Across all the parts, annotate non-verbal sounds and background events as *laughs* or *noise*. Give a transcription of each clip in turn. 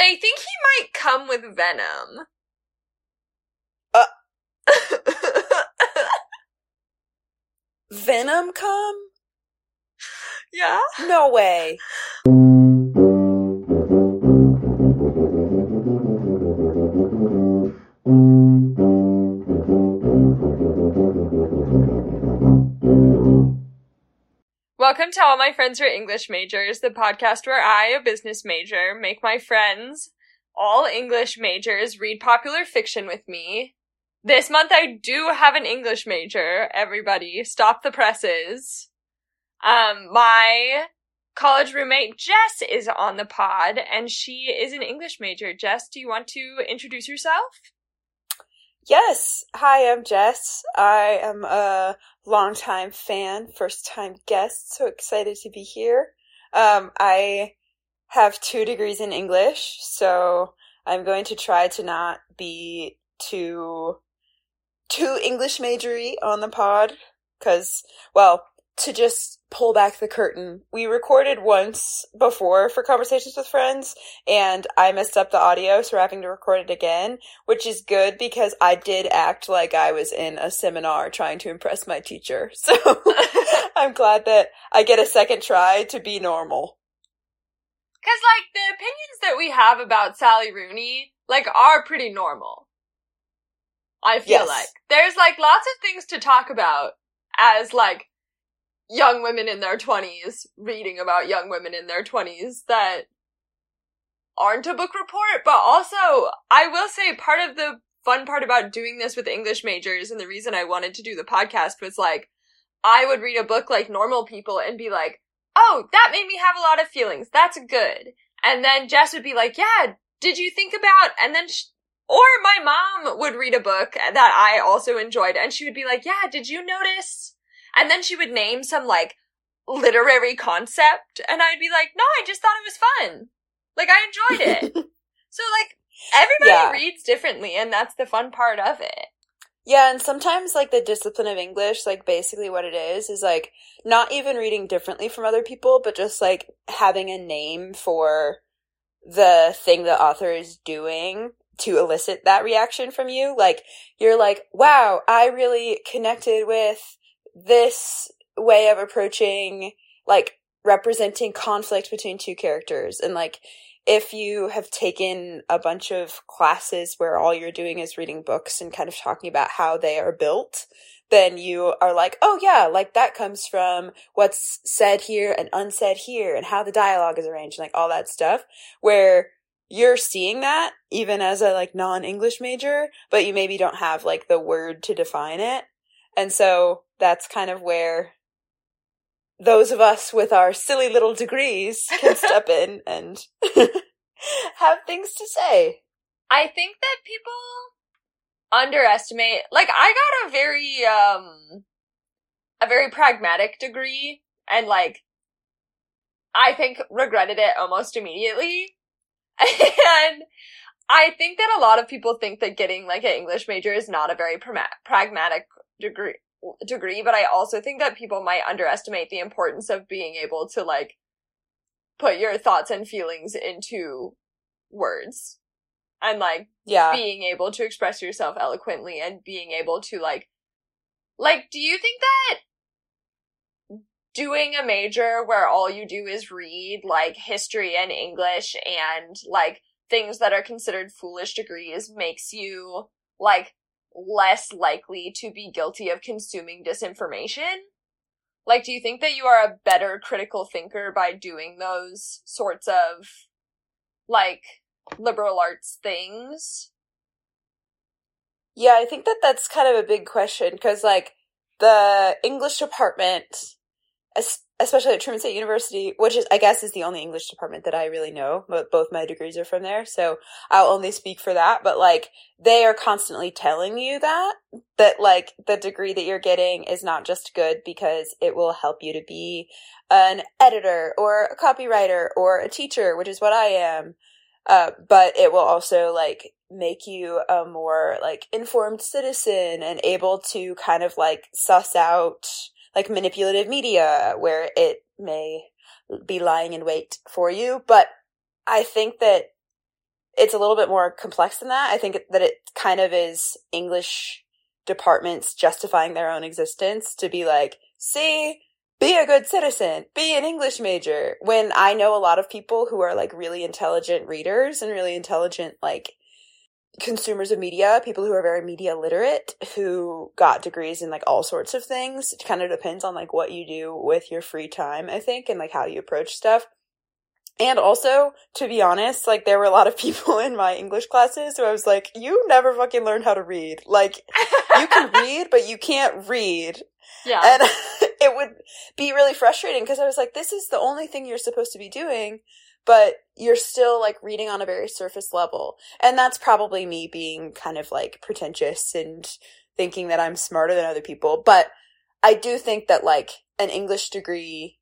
They think he might come with venom. Uh. *laughs* Venom come? yeah. No way. Welcome to All My Friends Are English Majors, the podcast where I, a business major, make my friends, all English majors, read popular fiction with me. This month I do have an English major, everybody. Stop the presses. Um, my college roommate Jess is on the pod, and she is an English major. Jess, do you want to introduce yourself? Yes. Hi, I'm Jess. I am a longtime fan, first time guest, so excited to be here. Um, I have two degrees in English, so I'm going to try to not be too too English majory on the pod cuz well, to just pull back the curtain. We recorded once before for conversations with friends and I messed up the audio so we're having to record it again, which is good because I did act like I was in a seminar trying to impress my teacher. *laughs* So *laughs* I'm glad that I get a second try to be normal. Cause like the opinions that we have about Sally Rooney, like, are pretty normal. I feel Yes. like. There's like lots of things to talk about as like young women in their twenties reading about young women in their twenties that aren't a book report, but also I will say part of the fun part about doing this with English majors and the reason I wanted to do the podcast was like I would read a book like normal people and be like, oh, that made me have a lot of feelings. That's good. And then Jess would be like, yeah, did you think about, and then, sh- or my mom would read a book that I also enjoyed and she would be like, yeah, did you notice? And then she would name some like literary concept and I'd be like, no, I just thought it was fun. Like I enjoyed it. *laughs* so like everybody Yeah. reads differently and that's the fun part of it. Yeah, and sometimes like the discipline of English, like basically what it is is like not even reading differently from other people, but just like having a name for the thing the author is doing to elicit that reaction from you. Like you're like, "Wow, I really connected with this way of approaching like representing conflict between two characters." And like if you have taken a bunch of classes where all you're doing is reading books and kind of talking about how they are built, then you are like, oh yeah, like that comes from what's said here and unsaid here and how the dialogue is arranged and like all that stuff where you're seeing that even as a like non-English major, but you maybe don't have like the word to define it. And so that's kind of where those of us with our silly little degrees can *laughs* step in and *laughs* have things to say. I think that people underestimate like I got a very um a very pragmatic degree and like I think regretted it almost immediately. *laughs* and I think that a lot of people think that getting like an English major is not a very pragma- pragmatic degree degree, but I also think that people might underestimate the importance of being able to like put your thoughts and feelings into words. And like Yeah. being able to express yourself eloquently and being able to like like do you think that doing a major where all you do is read like history and english and like things that are considered foolish degrees makes you like less likely to be guilty of consuming disinformation? Like do you think that you are a better critical thinker by doing those sorts of like liberal arts things? Yeah, I think that that's kind of a big question because, like, the English department, especially at Truman State University, which is, I guess, is the only English department that I really know, but both my degrees are from there, so I'll only speak for that. But, like, they are constantly telling you that, that, like, the degree that you're getting is not just good because it will help you to be an editor or a copywriter or a teacher, which is what I am. Uh, but it will also like make you a more like informed citizen and able to kind of like suss out like manipulative media where it may be lying in wait for you. But I think that it's a little bit more complex than that. I think that it kind of is English departments justifying their own existence to be like, see, be a good citizen, be an English major. When I know a lot of people who are like really intelligent readers and really intelligent, like, consumers of media, people who are very media literate, who got degrees in like all sorts of things. It kind of depends on like what you do with your free time, I think, and like how you approach stuff. And also, to be honest, like there were a lot of *laughs* people in my English classes who I was like, you never fucking learned how to read. Like, you can *laughs* read, but you can't read. Yeah. And *laughs* it would be really frustrating because I was like, this is the only thing you're supposed to be doing, but you're still like reading on a very surface level. And that's probably me being kind of like pretentious and thinking that I'm smarter than other people. But I do think that like an English degree,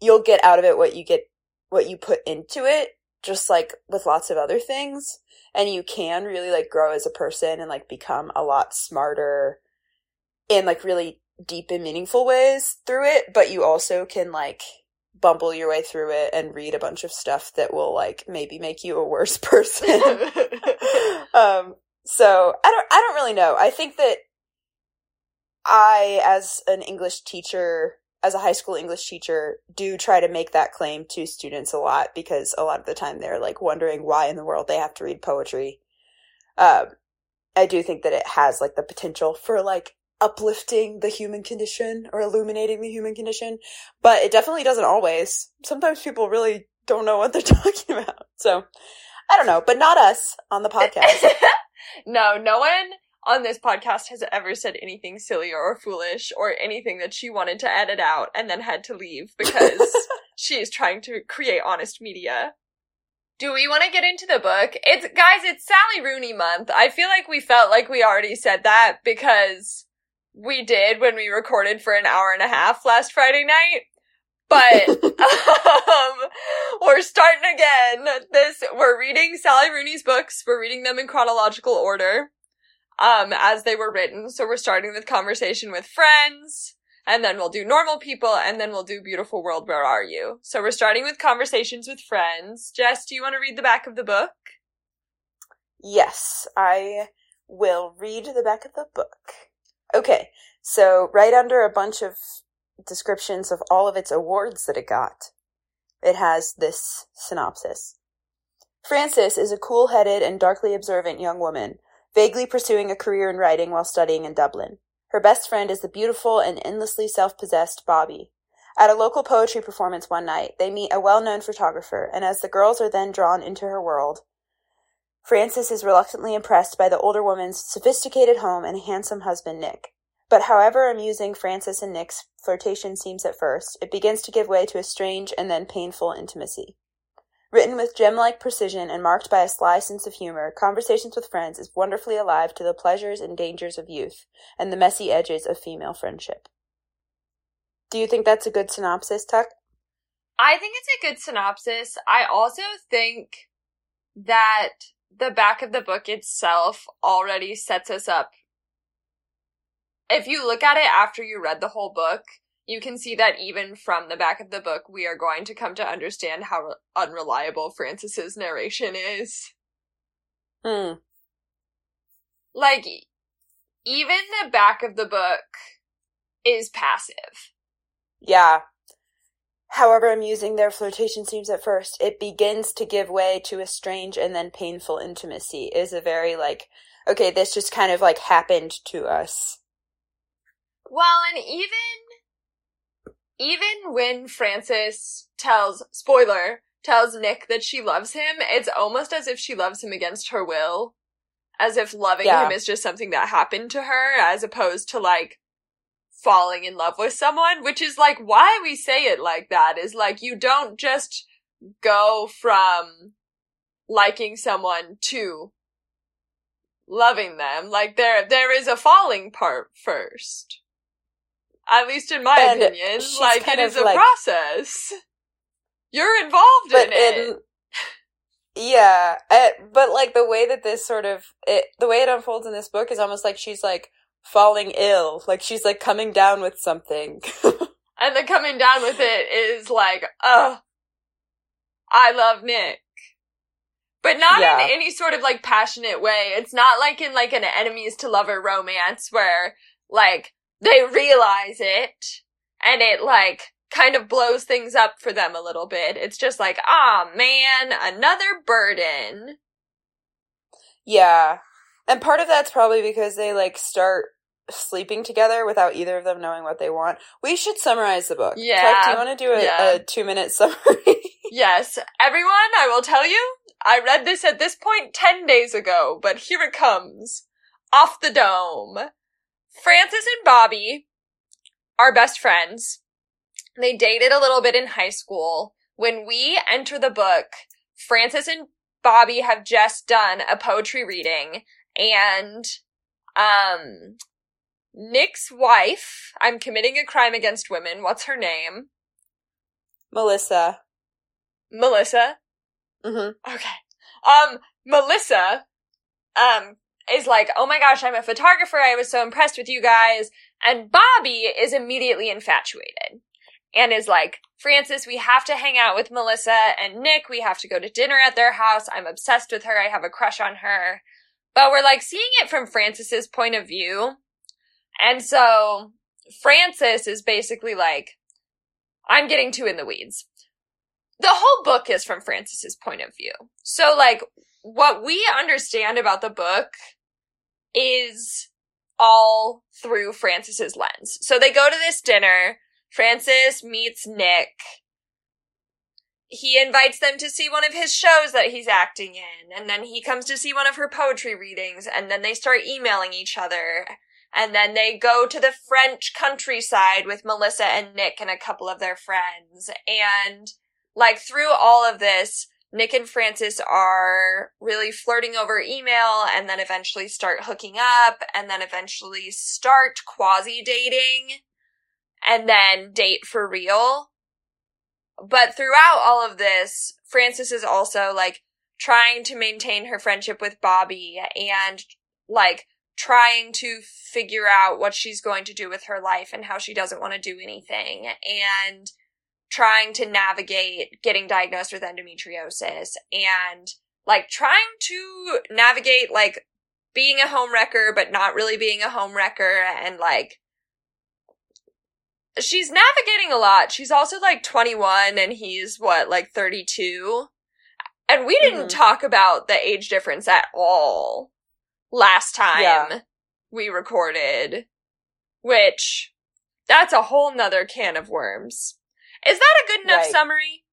you'll get out of it what you get, what you put into it, just like with lots of other things. And you can really like grow as a person and like become a lot smarter in like really deep and meaningful ways through it, but you also can like bumble your way through it and read a bunch of stuff that will like maybe make you a worse *laughs* person. *laughs* um so I don't I don't really know. I think that I as an English teacher as a high school English teacher do try to make that claim to students a lot because a lot of the time they're like wondering why in the world they have to read poetry. Um I do think that it has like the potential for like uplifting the human condition or illuminating the human condition, but it definitely doesn't always. Sometimes people really don't know what they're *laughs* talking about. So I don't know, but not us on the podcast. *laughs* no, no one on this podcast has ever said anything silly or foolish or anything that she wanted to edit out and then had to leave because *laughs* she is trying to create honest media. Do we want to get into the book? It's guys, it's Sally Rooney month. I feel like we felt like we already said that because we did when we recorded for an hour and a half last Friday night. But *laughs* um, we're starting again. This we're reading Sally Rooney's books. We're reading them in chronological order, um, as they were written. So we're starting with conversation with friends, and then we'll do normal people, and then we'll do beautiful world. Where are you? So we're starting with conversations with friends. Jess, do you want to read the back of the book? Yes, I will read the back of the book. Okay, so right under a bunch of descriptions of all of its awards that it got, it has this synopsis. Frances is a cool headed and darkly observant young woman, vaguely pursuing a career in writing while studying in Dublin. Her best friend is the beautiful and endlessly self possessed Bobbi. At a local poetry performance one night, they meet a well known photographer, and as the girls are then drawn into her world, Frances is reluctantly impressed by the older woman's sophisticated home and handsome husband, Nick. But however amusing Frances and Nick's flirtation seems at first, it begins to give way to a strange and then painful intimacy. Written with gem like precision and marked by a sly sense of humor, Conversations with Friends is wonderfully alive to the pleasures and dangers of youth and the messy edges of female friendship. Do you think that's a good synopsis, Tuck? I think it's a good synopsis. I also think that the back of the book itself already sets us up. If you look at it after you read the whole book, you can see that even from the back of the book, we are going to come to understand how unreliable Frances's narration is. Hmm. Like, even the back of the book is passive. Yeah. However amusing their flirtation seems at first, it begins to give way to a strange and then painful intimacy. It is a very like, okay, this just kind of like happened to us. Well, and even, even when Frances tells, spoiler, tells Nick that she loves him, it's almost as if she loves him against her will. As if loving Yeah. him is just something that happened to her, as opposed to like, falling in love with someone, which is like why we say it like that is like you don't just go from liking someone to loving them. Like there there is a falling part first. At least in my And opinion. Like it is a like- process. You're involved in it. in, yeah, uh, but like the way that this sort of, it, the way it unfolds in this book is almost like she's like falling ill. Like she's like coming down with something. *laughs* And the coming down with it is like, oh, I love Nick. but not Yeah. in any sort of like passionate way. It's not like in like an enemies to lover romance where like they realize it and it like kind of blows things up for them a little bit. It's just like, ah man, another burden. Yeah. And part of that's probably because they like start sleeping together without either of them knowing what they want. We should summarize the book. Yeah. Do you want to do a, Yeah. a two minute summary? *laughs* Yes, everyone, I will tell you, I read this at this point 10 days ago, but here it comes. Off the dome. Frances and Bobbi are best friends. They dated a little bit in high school. When we enter the book, Frances and Bobbi have just done a poetry reading and, um, Nick's wife, I'm committing a crime against women. What's her name? Melissa. Melissa. Mm-hmm. Okay. Um, Melissa, um, is like, oh my gosh, I'm a photographer. I was so impressed with you guys. And Bobbi is immediately infatuated and is like, Frances, we have to hang out with Melissa and Nick. We have to go to dinner at their house. I'm obsessed with her. I have a crush on her. But we're like seeing it from Frances's point of view. And so Frances is basically like, I'm getting too in the weeds the whole book is from Frances's point of view. So like what we understand about the book is all through Frances's lens. So they go to this dinner, Frances meets Nick. He invites them to see one of his shows that he's acting in, and then he comes to see one of her poetry readings, and then they start emailing each other. And then they go to the French countryside with Melissa and Nick and a couple of their friends. And like through all of this, Nick and Frances are really flirting over email and then eventually start hooking up and then eventually start quasi dating and then date for real. But throughout all of this, Frances is also like trying to maintain her friendship with Bobbi and like trying to figure out what she's going to do with her life and how she doesn't want to do anything and trying to navigate getting diagnosed with endometriosis and like trying to navigate like being a home wrecker but not really being a home wrecker and like she's navigating a lot. She's also like 21 and he's what like 32. And we didn't Mhm. talk about the age difference at all last time Yeah. we recorded, which that's a whole nother can of worms. Is that a good enough Right. summary?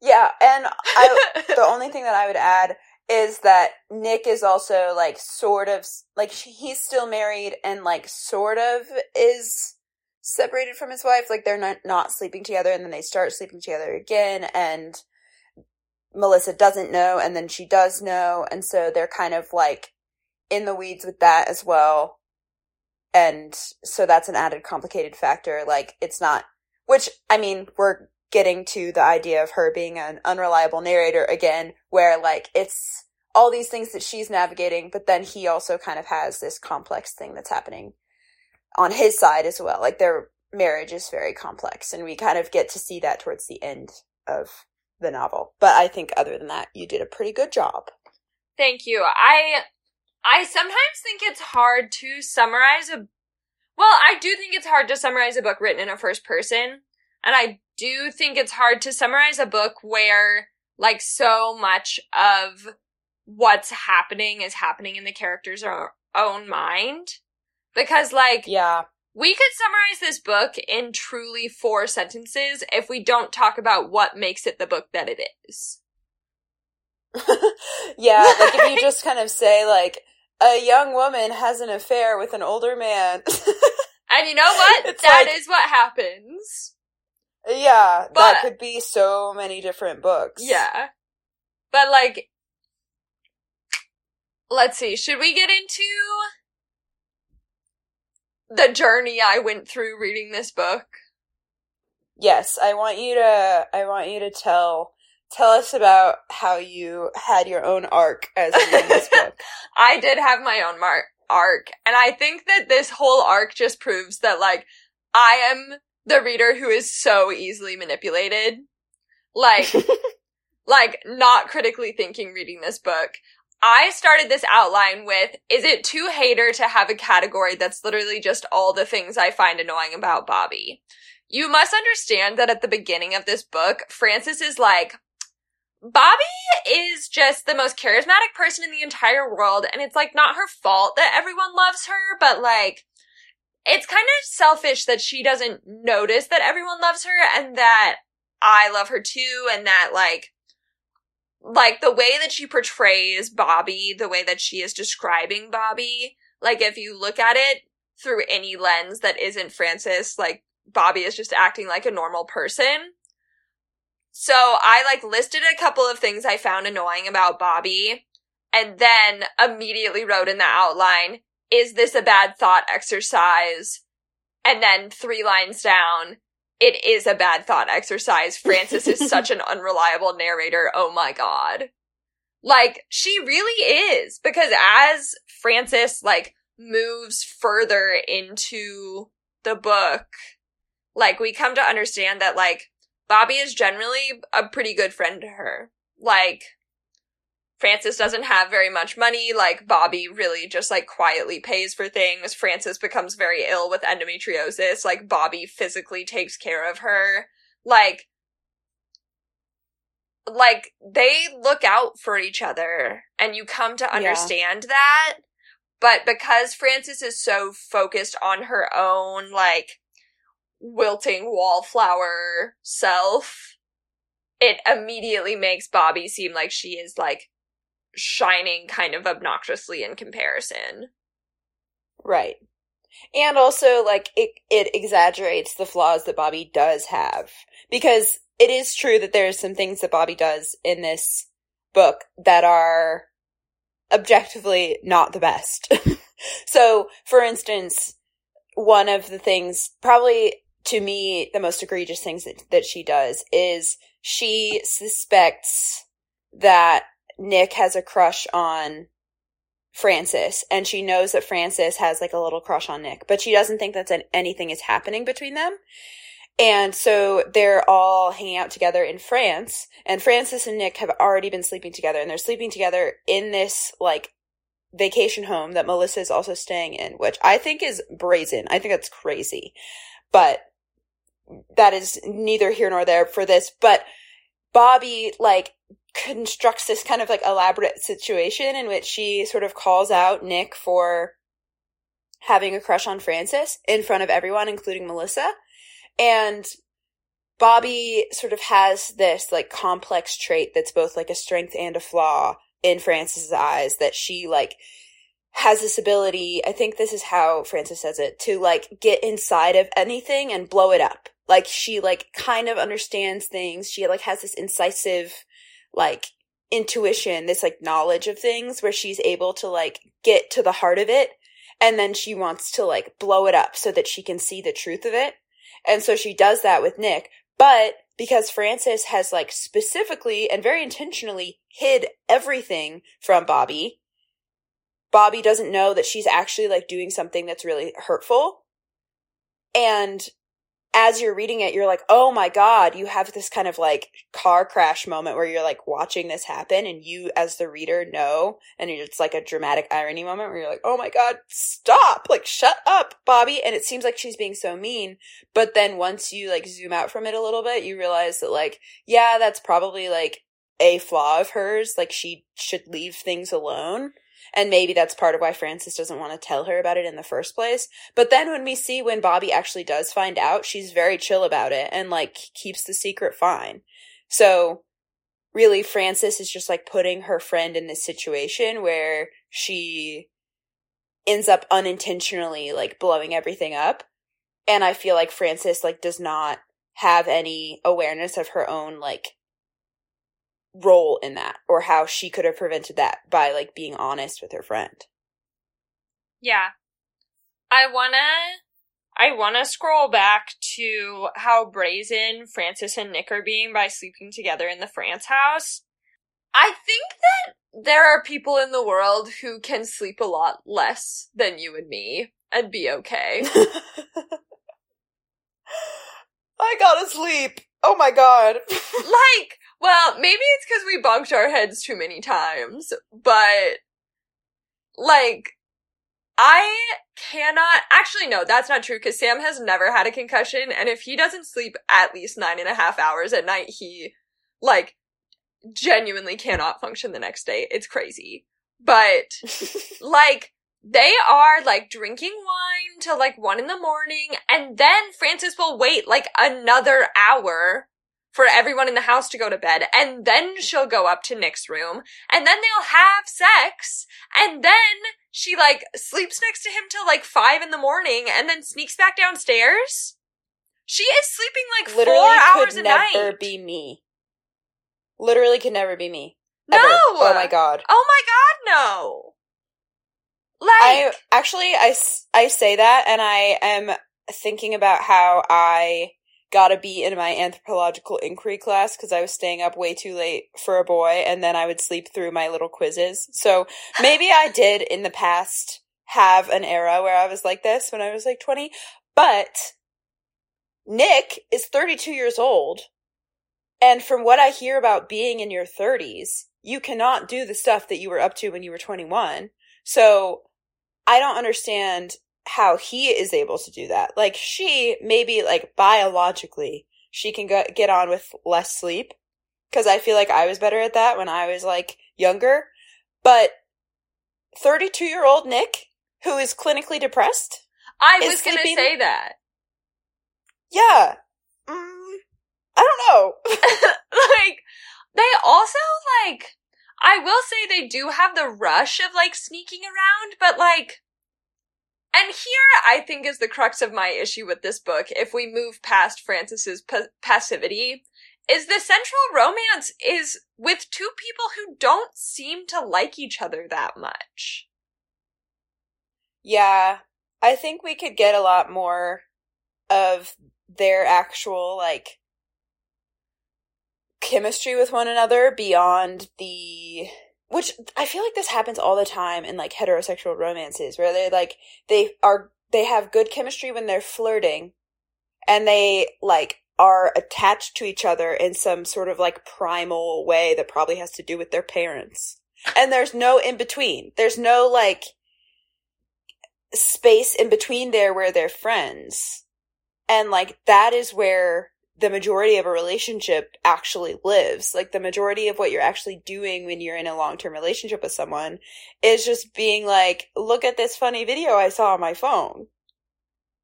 Yeah, and I *laughs* the only thing that I would add is that Nick is also like sort of like she- he's still married and like sort of is separated from his wife like they're not not sleeping together and then they start sleeping together again and Melissa doesn't know and then she does know and so they're kind of like in the weeds with that as well and so that's an added complicated factor like it's not which I mean we're getting to the idea of her being an unreliable narrator again, where like it's all these things that she's navigating, but then he also kind of has this complex thing that's happening on his side as well. Like their marriage is very complex, and we kind of get to see that towards the end of the novel. But I think other than that, you did a pretty good job. Thank you. I I sometimes think it's hard to summarize a well, I do think it's hard to summarize a book written in a first person, and I do think it's hard to summarize a book where like so much of what's happening is happening in the character's own mind because like Yeah. We could summarize this book in truly four sentences if we don't talk about what makes it the book that it is. *laughs* yeah, like if you just kind of say like a young woman has an affair with an older man. *laughs* And you know what? It's That like- is what happens. yeah, But- that could be so many different books. Yeah. But like let's see, should we get into the journey I went through reading this book? Yes, I want you to I want you to tell tell us about how you had your own arc as reading this *laughs* book. I did have my own mar- arc, and I think that this whole arc just proves that like I am the reader who is so easily manipulated. Like *laughs* like not critically thinking reading this book. I started this outline with, is it too hater to have a category that's literally just all the things I find annoying about Bobbi? You must understand that at the beginning of this book, Frances is like, Bobbi is just the most charismatic person in the entire world, and it's like not her fault that everyone loves her, but like, it's kind of selfish that she doesn't notice that everyone loves her and that I love her too, and that like, like the way that she portrays Bobbi, the way that she is describing Bobbi, like if you look at it through any lens that isn't Frances, like Bobbi is just acting like a normal person. So I like listed a couple of things I found annoying about Bobbi and then immediately wrote in the outline, is this a bad thought exercise? And then three lines down, it is a bad thought exercise. Frances is such an *laughs* unreliable narrator. Oh my god. Like, she really is. Because as Frances, like, moves further into the book, like, we come to understand that, like, Bobbi is generally a pretty good friend to her. Like, Frances doesn't have very much money. Like, Bobbi really just, like, quietly pays for things. Frances becomes very ill with endometriosis. Like, Bobbi physically takes care of her. Like, like, they look out for each other, and you come to understand yeah. that. But because Frances is so focused on her own, like, wilting wallflower self, it immediately makes Bobbi seem like she is, like, shining kind of obnoxiously in comparison. Right. And also like it it exaggerates the flaws that Bobbi does have because it is true that there's some things that Bobbi does in this book that are objectively not the best. *laughs* so, for instance, one of the things probably to me the most egregious things that, that she does is she suspects that Nick has a crush on Frances and she knows that Frances has like a little crush on Nick, but she doesn't think that anything is happening between them. And so they're all hanging out together in France and Frances and Nick have already been sleeping together and they're sleeping together in this like vacation home that Melissa is also staying in, which I think is brazen. I think that's crazy. But that is neither here nor there for this, but Bobbi like constructs this kind of like elaborate situation in which she sort of calls out Nick for having a crush on Frances in front of everyone, including Melissa. And Bobbi sort of has this like complex trait that's both like a strength and a flaw in Frances's eyes that she like has this ability, I think this is how Frances says it, to like get inside of anything and blow it up. Like she like kind of understands things. She like has this incisive like intuition, this like knowledge of things where she's able to like get to the heart of it. And then she wants to like blow it up so that she can see the truth of it. And so she does that with Nick. But because Frances has like specifically and very intentionally hid everything from Bobbi, Bobbi doesn't know that she's actually like doing something that's really hurtful. And as you're reading it, you're like, oh my God, you have this kind of like car crash moment where you're like watching this happen and you as the reader know, and it's like a dramatic irony moment where you're like, oh my God, stop, like shut up, Bobbi. And it seems like she's being so mean. But then once you like zoom out from it a little bit, you realize that like, yeah, that's probably like a flaw of hers. Like she should leave things alone. And maybe that's part of why Frances doesn't want to tell her about it in the first place. But then when we see when Bobbi actually does find out, she's very chill about it and like keeps the secret fine. So really Frances is just like putting her friend in this situation where she ends up unintentionally like blowing everything up. And I feel like Frances like does not have any awareness of her own like role in that or how she could have prevented that by like being honest with her friend. Yeah. I want to I want to scroll back to how brazen Frances and Nick are being by sleeping together in the France house. I think that there are people in the world who can sleep a lot less than you and me and be okay. *laughs* I gotta sleep. Oh my god. *laughs* like, Well, maybe it's because we bumped our heads too many times, but like, I cannot actually no, that's not true because Sam has never had a concussion, and if he doesn't sleep at least nine and a half hours at night, he like genuinely cannot function the next day. It's crazy. But *laughs* like they are like drinking wine till like one in the morning, and then Frances will wait like another hour for everyone in the house to go to bed, and then she'll go up to Nick's room, and then they'll have sex, and then she like sleeps next to him till like five in the morning, and then sneaks back downstairs. She is sleeping like Literally four hours a night. could never be me. Literally could never be me. no, Ever. Oh my god. Oh my god, no. Like, I actually I, I say that and I am thinking about how I got a B in my anthropological inquiry class because I was staying up way too late for a boy and then I would sleep through my little quizzes. So *laughs* maybe I did in the past have an era where I was like this when I was like 20, but Nick is 32 years old. And from what I hear about being in your 30s, you cannot do the stuff that you were up to when you were 21. So I don't understand how he is able to do that. Like she maybe like biologically she can go- get on with less sleep cuz I feel like I was better at that when I was like younger. But 32-year-old Nick who is clinically depressed? I was gonna say that. Yeah. Mm, I don't know. *laughs* *laughs* like, they also, like, I will say they do have the rush of, like, sneaking around, but, like, and here I think is the crux of my issue with this book, if we move past Frances's pa- passivity, is the central romance is with two people who don't seem to like each other that much. Yeah, I think we could get a lot more of their actual like chemistry with one another beyond the which I feel like this happens all the time in like heterosexual romances where they like they are they have good chemistry when they're flirting and they like are attached to each other in some sort of like primal way that probably has to do with their parents. And there's no in between. There's no like space in between there where they're friends. And like that is where the majority of a relationship actually lives. Like the majority of what you're actually doing when you're in a long term relationship with someone is just being like, look at this funny video I saw on my phone.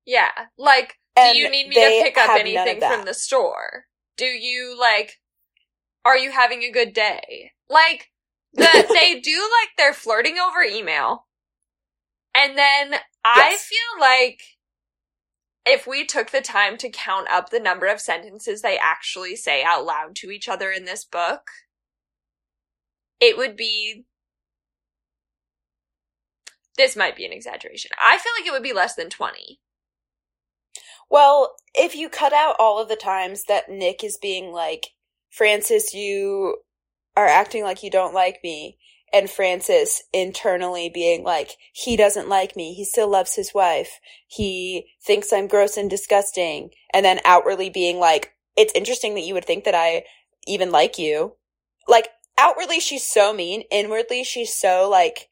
Yeah, like, And do you need me to pick up have none of anything from the store? Do you like are you having a good day? Like the, *laughs* they do like they're flirting over email. And then I feel like if we took the time to count up the number of sentences they actually say out loud to each other in this book, it would be this might be an exaggeration. I feel like it would be less than 20. Well, if you cut out all of the times that Nick is being like, Frances, you are acting like you don't like me, and Frances internally being like, he doesn't like me, he still loves his wife, he thinks I'm gross and disgusting, and then outwardly being like, it's interesting that you would think that I even like you. Like, outwardly she's so mean, inwardly she's so like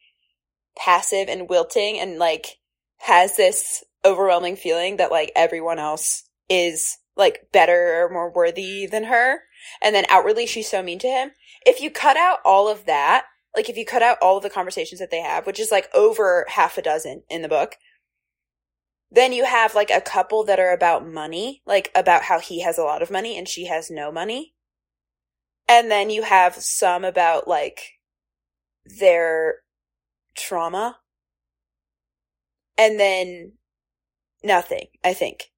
passive and wilting and like has this overwhelming feeling that like everyone else is like better or more worthy than her. And then outwardly she's so mean to him. If you cut out all of that, like if you cut out all of the conversations that they have, which is like over half a dozen in the book, then you have like a couple that are about money, like about how he has a lot of money and she has no money. And then you have some about like their trauma. And then nothing, I think.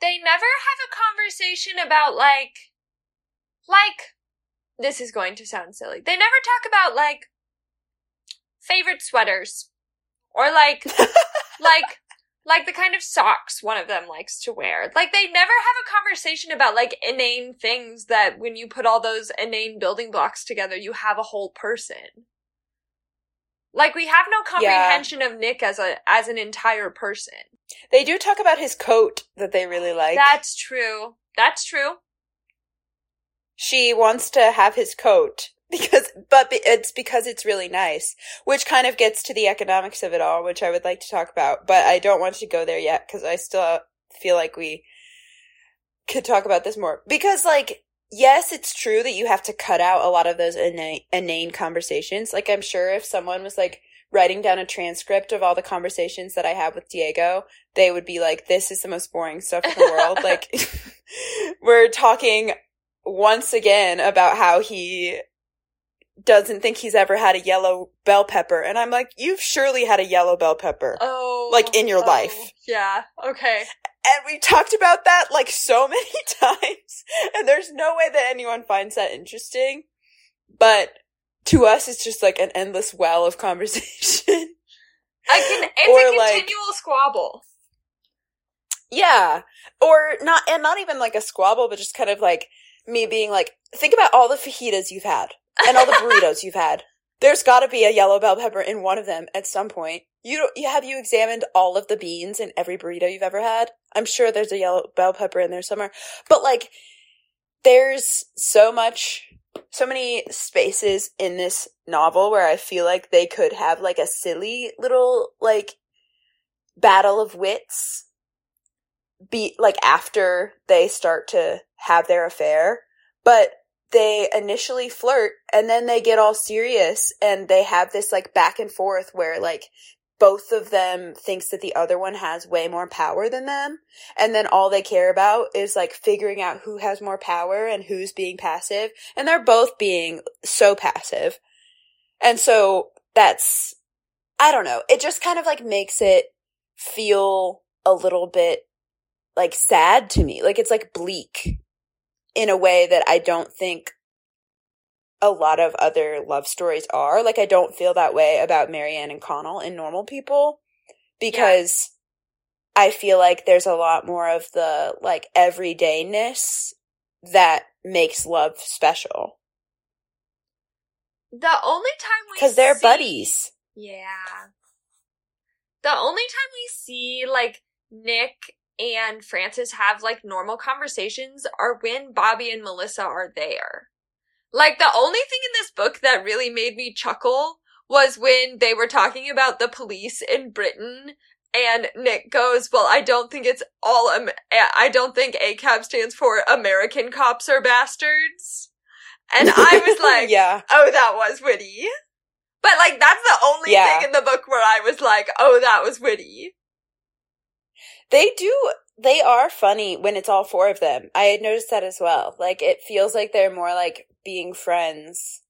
they never have a conversation about like like this is going to sound silly. They never talk about like favorite sweaters or like *laughs* like like the kind of socks one of them likes to wear. Like they never have a conversation about like inane things that when you put all those inane building blocks together you have a whole person. Like we have no comprehension of Nick as a as an entire person. They do talk about his coat that they really like. That's true. That's true. She wants to have his coat because but it's because it's really nice which kind of gets to the economics of it all which i would like to talk about but i don't want to go there yet because i still feel like we could talk about this more. Because like yes it's true that you have to cut out a lot of those inane, inane conversations. Like i'm sure if someone was like writing down a transcript of all the conversations that i have with diego they would be like this is the most boring stuff in the world. *laughs* Like *laughs* we're talking once again about how he doesn't think he's ever had a yellow bell pepper. And I'm like, you've surely had a yellow bell pepper. Oh. Like in your oh, life. Yeah. Okay. And we talked about that like so *laughs* many times. And there's no way that anyone finds that interesting. But to us, it's just like an endless well of conversation. *laughs* I can, it's Or, a like- continual squabble. Yeah. Or not, and not even like a squabble, but just kind of like me being like, think about all the fajitas you've had and all the burritos you've had. *laughs* There's gotta be a yellow bell pepper in one of them at some point. You don't, you, have you examined all of the beans in every burrito you've ever had? I'm sure there's a yellow bell pepper in there somewhere. But like, there's so much, so many spaces in this novel where I feel like they could have like a silly little like battle of wits be like after they start to have their affair, but they initially flirt and then they get all serious and they have this like back and forth where like both of them thinks that the other one has way more power than them and then all they care about is like figuring out who has more power and who's being passive and they're both being so passive. And so that's i don't know it just kind of like makes it feel a little bit like sad to me like it's like bleak in a way that i don't think a lot of other love stories are. Like I don't feel that way about Marianne and Connell in Normal People because I feel like there's a lot more of the like everydayness that makes love special The only time we because they're see- buddies. Yeah. The only time we see like Nick and Frances have like normal conversations are when Bobbi and Melissa are there. Like the only thing in this book that really made me chuckle was when they were talking about the police in Britain and Nick goes, "Well, I don't think it's all Am- I don't think ACAB stands for American cops are bastards." And I was *laughs* like, yeah, oh, that was witty. But like, that's the only Yeah. thing in the book where I was like, oh, that was witty. They do. They are funny when it's all four of them. I had noticed that as well. Like it feels like they're more like being friends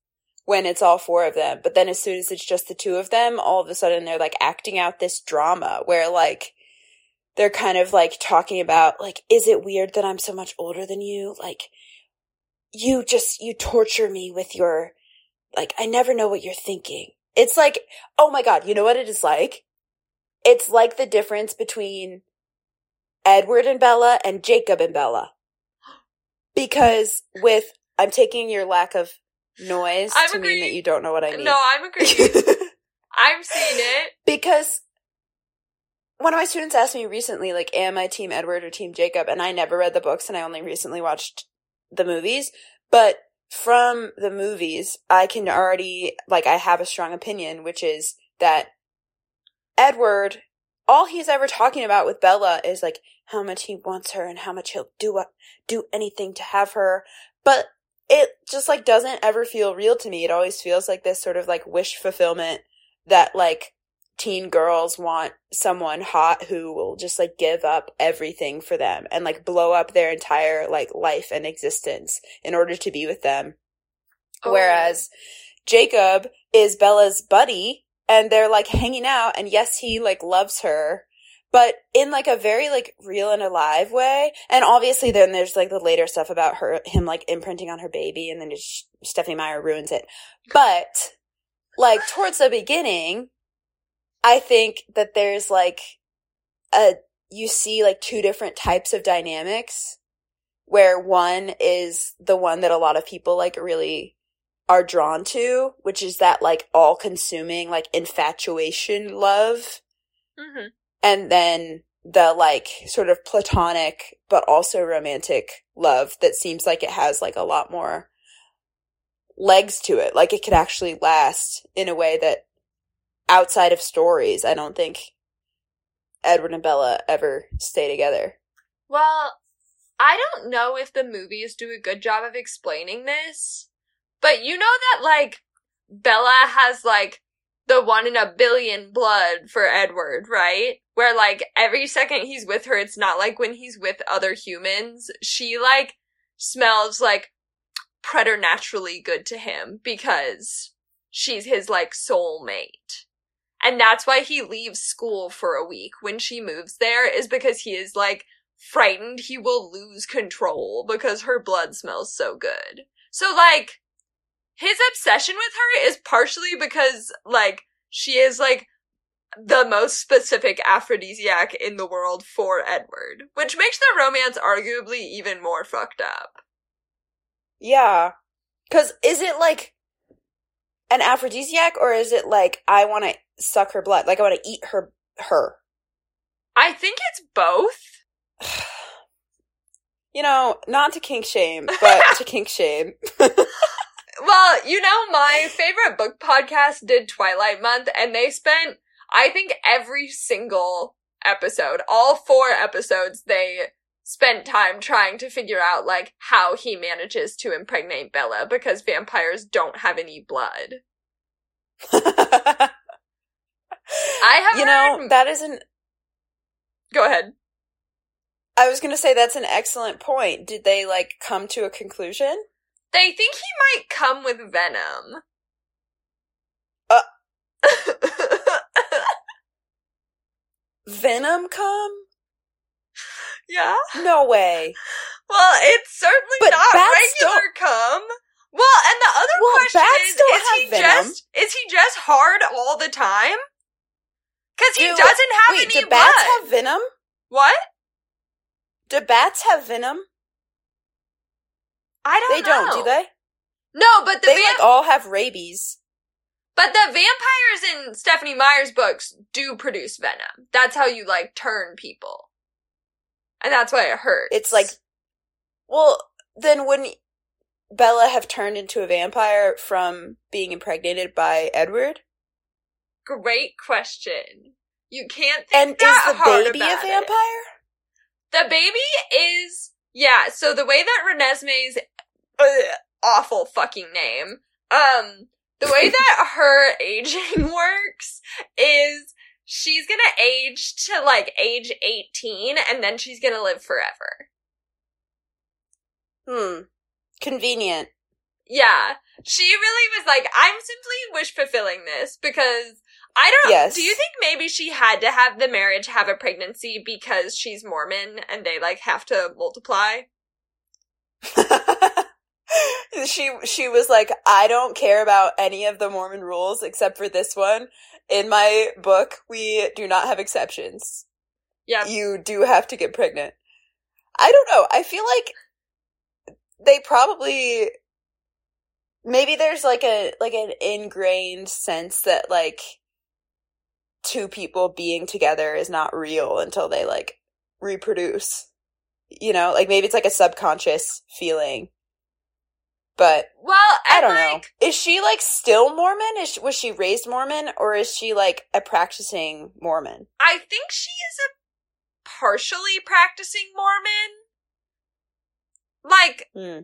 when it's all four of them. But then as soon as it's just the two of them, all of a sudden they're like acting out this drama where like they're kind of like talking about like, is it weird that I'm so much older than you? Like you just, you torture me with your, like, I never know what you're thinking. It's like, oh my God, you know what it is like? It's like the difference between Edward and Bella and Jacob and Bella. Because with, I'm taking your lack of noise I'm to mean that you don't know what I mean. No, I'm agreeing. *laughs* I'm seeing it. because one of my students asked me recently, like, am I team Edward or team Jacob? And I never read the books and I only recently watched the movies. But from the movies, I can already, like, I have a strong opinion, which is that Edward, all he's ever talking about with Bella is like how much he wants her and how much he'll do do anything to have her. But it just like doesn't ever feel real to me. It always feels like this sort of like wish fulfillment that like teen girls want someone hot who will just like give up everything for them and like blow up their entire like life and existence in order to be with them. Oh. Whereas Jacob is Bella's buddy and they're like hanging out and yes, he like loves her, but in like a very like real and alive way. And obviously then there's like the later stuff about her, him like imprinting on her baby and then just Stephenie Meyer ruins it. But like towards the beginning, I think that there's like a, you see like two different types of dynamics where one is the one that a lot of people like really are drawn to, which is that like all consuming like infatuation love. hmm And then the like sort of platonic but also romantic love that seems like it has like a lot more legs to it. Like it could actually last in a way that outside of stories, I don't think Edward and Bella ever stay together. Well, I don't know if the movies do a good job of explaining this, but you know that like Bella has like the one in a billion blood for Edward, right? Where like every second he's with her, it's not like when he's with other humans. She like smells like preternaturally good to him because she's his like soulmate. And that's why he leaves school for a week when she moves there is because he is like frightened he will lose control because her blood smells so good. So like his obsession with her is partially because like she is like the most specific aphrodisiac in the world for Edward, which makes their romance arguably even more fucked up. Yeah. Cause is it like an aphrodisiac or is it like I want to suck her blood? Like I want to eat her her. I think it's both. *sighs* you know, not to kink shame, but to *laughs* kink shame. *laughs* well, you know, my favorite book podcast did Twilight Month and they spent I think every single episode, all four episodes, they spent time trying to figure out like how he manages to impregnate Bella because vampires don't have any blood. *laughs* I have You heard... know, that isn't Go ahead. I was going to say that's an excellent point. Did they like come to a conclusion? They think he might come with venom. Uh *laughs* Venom come? yeah. No way. Well, it's certainly But not regular come. Well, and the other Well, question is: don't is he have venom. just is he just hard all the time? Because he Do- doesn't have Wait, any do bats blood. have venom? what? Do bats have venom? I don't. They don't, do they? No, but the They vamp- like all have rabies. but the vampires in Stephenie Meyer's books do produce venom. That's how you like turn people, and that's why it hurts. It's like, well, then wouldn't Bella have turned into a vampire from being impregnated by Edward? great question. You can't think And is that the hard baby a about it. vampire? The baby is yeah. So the way that Renesmee's awful fucking name, um, the way *laughs* that her aging *laughs* works is she's gonna age to like age eighteen, and then she's gonna live forever. Hmm. Convenient. Yeah, she really was like, I'm simply wish fulfilling this because I don't. Yes. Do you think maybe she had to have the marriage have a pregnancy because she's Mormon and they like have to multiply? *laughs* she she was like, I don't care about any of the Mormon rules except for this one. In my book, we do not have exceptions. Yeah. You do have to get pregnant. I don't know. I feel like they probably maybe there's like a like an ingrained sense that like two people being together is not real until they like reproduce. You know, like maybe it's like a subconscious feeling. But Well, I don't know. Is she like still Mormon? Is she, was she raised Mormon or is she like a practicing Mormon? I think she is a partially practicing Mormon. Like, Hmm.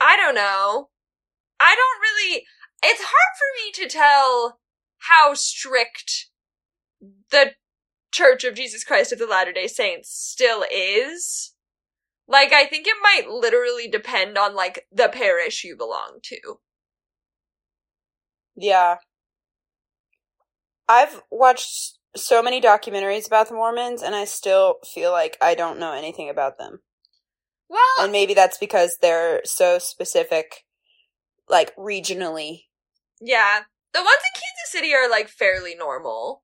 I don't know. I don't really. It's hard for me to tell how strict the Church of Jesus Christ of the Latter day Saints still is. Like, I think it might literally depend on, like, the parish you belong to. Yeah. I've watched so many documentaries about the Mormons and I still feel like I don't know anything about them. Well, And maybe that's because they're so specific, like regionally. yeah. The ones in Kansas City are, like, fairly normal.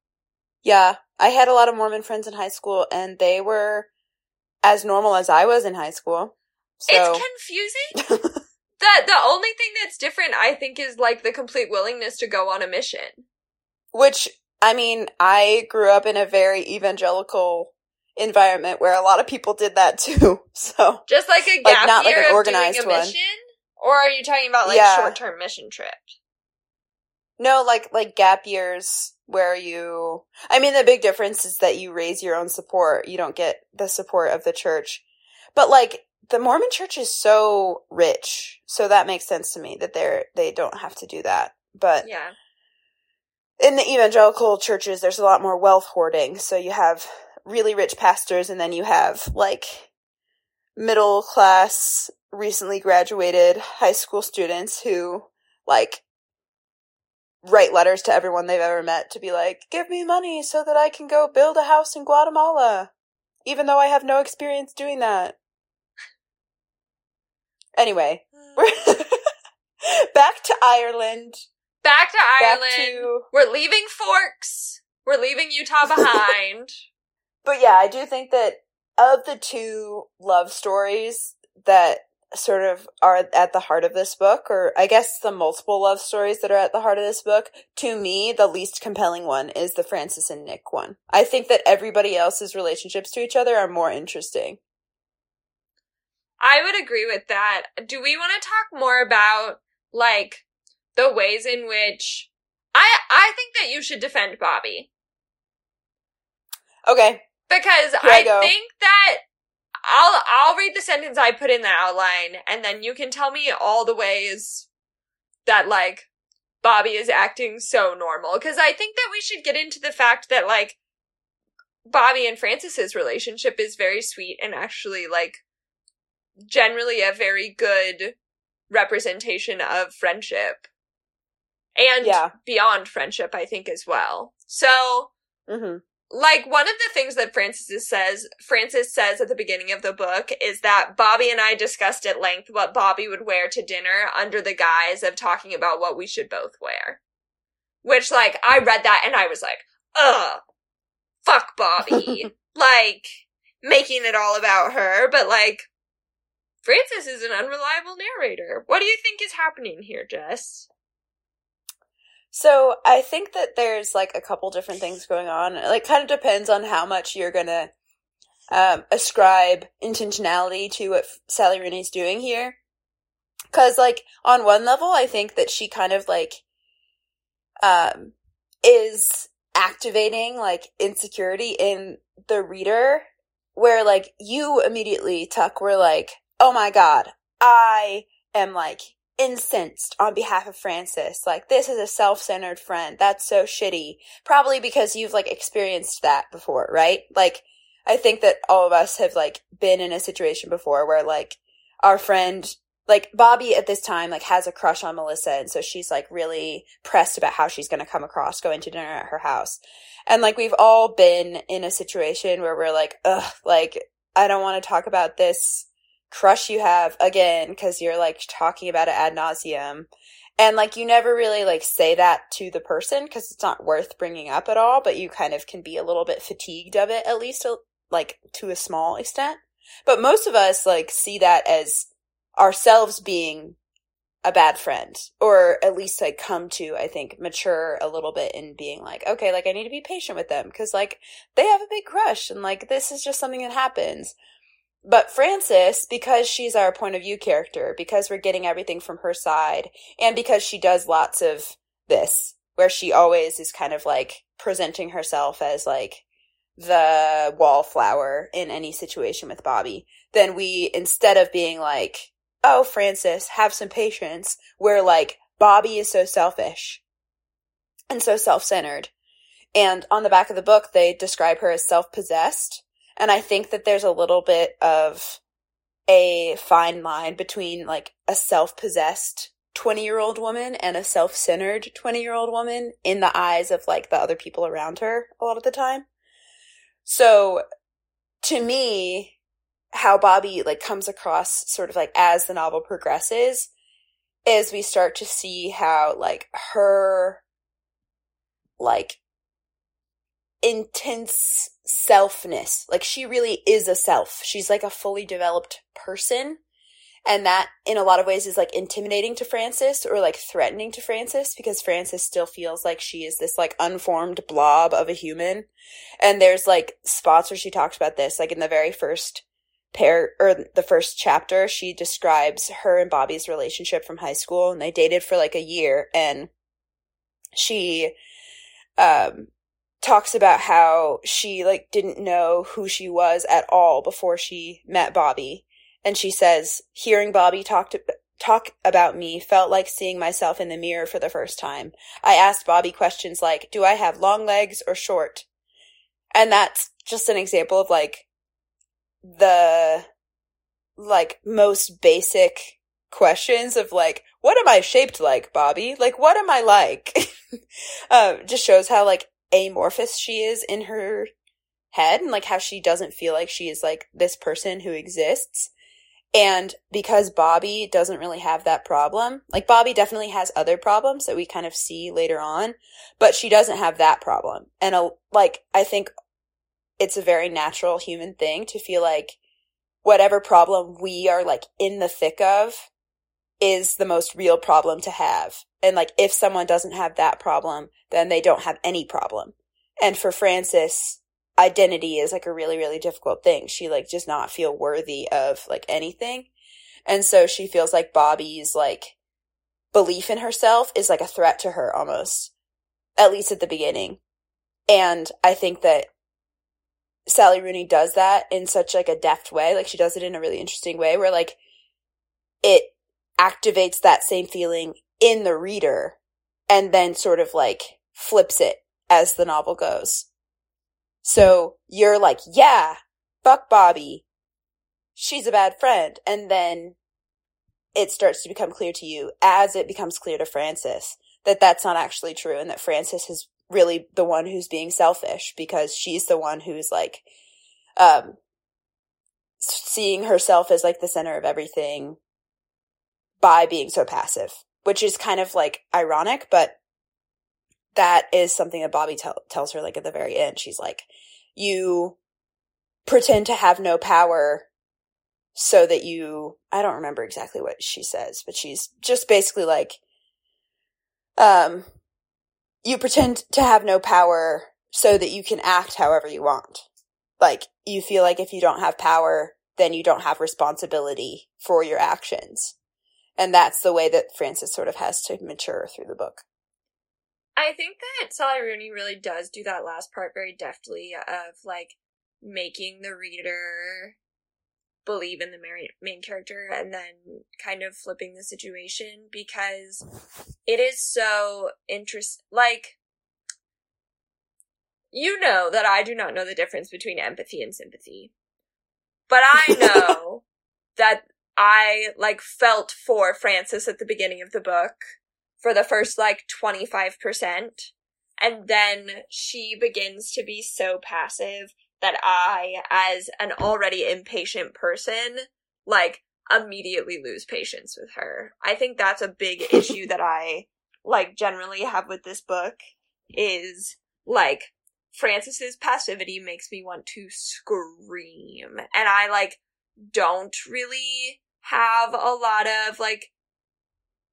Yeah. I had a lot of Mormon friends in high school and they were as normal as I was in high school. So, It's confusing. *laughs* The the only thing that's different, I think, is like the complete willingness to go on a mission. which, I mean, I grew up in a very evangelical environment where a lot of people did that too. *laughs* So Just like a Like, gap not like year an of organized doing a one. mission, or are you talking about like Yeah. short term mission trip? no, like like gap years where you. I mean, the big difference is that you raise your own support. You don't get the support of the church, but like the Mormon Church is so rich, so that makes sense to me that they're they don't have to do that. But Yeah. in the evangelical churches, there's a lot more wealth hoarding. So you have really rich pastors, and then you have like middle class, recently graduated high school students who like write letters to everyone they've ever met to be like, give me money so that I can go build a house in Guatemala, even though I have no experience doing that. Anyway, hmm. we're *laughs* back to Ireland. Back to Ireland. Back to We're leaving Forks. We're leaving Utah *laughs* behind. But yeah, I do think that of the two love stories that sort of are at the heart of this book, or I guess the multiple love stories that are at the heart of this book, to me, the least compelling one is the Frances and Nick one. I think that everybody else's relationships to each other are more interesting. I would agree with that. Do we want to talk more about like the ways in which I I think that you should defend Bobbi Okay. because Here I I think that I'll I'll read the sentence I put in the outline and then you can tell me all the ways that like Bobbi is acting so normal because I think that we should get into the fact that like Bobbi and Frances's relationship is very sweet and actually like generally a very good representation of friendship and Yeah. beyond friendship I think as well. So hmm like one of the things that Frances says Frances says at the beginning of the book is that Bobbi and I discussed at length what Bobbi would wear to dinner under the guise of talking about what we should both wear. Which like I read that and I was like, ugh, fuck Bobbi. *laughs* like making it all about her, but like Frances is an unreliable narrator. What do you think is happening here, Jess? So I think that there's like a couple different things going on. It like kind of depends on how much you're gonna um, ascribe intentionality to what Sally Rooney's doing here. Cause like on one level, I think that she kind of like um is activating like insecurity in the reader where like you immediately tuck were like oh my god i am like incensed on behalf of frances. Like this is a self-centered friend. That's so shitty. Probably because you've like experienced that before right? Like i think that all of us have like been in a situation before where like our friend like Bobbi at this time like has a crush on Melissa and so she's like really pressed about how she's going to come across going to dinner at her house. And like we've all been in a situation where we're like, ugh, like I don't want to talk about this crush you have again cuz you're like talking about it ad nauseum. And like you never really like say that to the person cuz it's not worth bringing up at all, but you kind of can be a little bit fatigued of it at least uh, like to a small extent. But most of us like see that as ourselves being a bad friend or at least like come to i think mature a little bit in being like okay like i need to be patient with them because like they have a big crush and like this is just something that happens but frances because she's our point of view character because we're getting everything from her side and because she does lots of this where she always is kind of like presenting herself as like the wallflower in any situation with bobbi then we instead of being like oh, Frances, have some patience, where like Bobbi is so selfish and so self centered. And on the back of the book, they describe her as self possessed. And I think that there's a little bit of a fine line between like a self possessed 20 year old woman and a self centered 20 year old woman in the eyes of like the other people around her a lot of the time. So to me, how Bobbi like comes across sort of like as the novel progresses is we start to see how like her like intense selfness. Like she really is a self. She's like a fully developed person. And that, in a lot of ways, is like intimidating to Frances or like threatening to Frances because Frances still feels like she is this like unformed blob of a human. And there's like spots where she talks about this, like in the very first pair or the first chapter, she describes her and Bobbi's relationship from high school and they dated for like a year and she um talks about how she like didn't know who she was at all before she met Bobbi and she says, hearing Bobbi talk to, talk about me felt like seeing myself in the mirror for the first time. I asked Bobbi questions like, do I have long legs or short? And that's just an example of like the like most basic questions of like, what am I shaped like, Bobbi? Like, what am I like? um, *laughs* just shows how like amorphous she is in her head and like how she doesn't feel like she is like this person who exists. And because Bobbi doesn't really have that problem, like Bobbi definitely has other problems that we kind of see later on, but she doesn't have that problem. And a, like, I think it's a very natural human thing to feel like whatever problem we are like in the thick of is the most real problem to have. And like, if someone doesn't have that problem, then they don't have any problem. And for Frances, identity is like a really, really difficult thing. She like does not feel worthy of like anything. And so she feels like Bobbi's like belief in herself is like a threat to her almost, at least at the beginning. And I think that Sally Rooney does that in such like a deft way. Like she does it in a really interesting way where like it activates that same feeling in the reader and then sort of like flips it as the novel goes. So you're like, yeah, fuck Bobbi. She's a bad friend. And then it starts to become clear to you as it becomes clear to Frances that that's not actually true and that Frances is really the one who's being selfish because she's the one who's like, um, seeing herself as like the center of everything by being so passive, which is kind of like ironic, but that is something that Bobbi tell, tells her like at the very end. She's like, you pretend to have no power so that you, I don't remember exactly what she says, but she's just basically like, um, you pretend to have no power so that you can act however you want. Like, you feel like if you don't have power, then you don't have responsibility for your actions. And that's the way that Frances sort of has to mature through the book. I think that Sally Rooney really does do that last part very deftly of like making the reader believe in the main character and then kind of flipping the situation because it is so interest like you know that I do not know the difference between empathy and sympathy. But I *laughs* know that I like felt for Frances at the beginning of the book for the first like 25%. And then she begins to be so passive that I, as an already impatient person, like immediately lose patience with her. I think that's a big *laughs* issue that I like generally have with this book is like Frances's passivity makes me want to scream. And I like don't really have a lot of like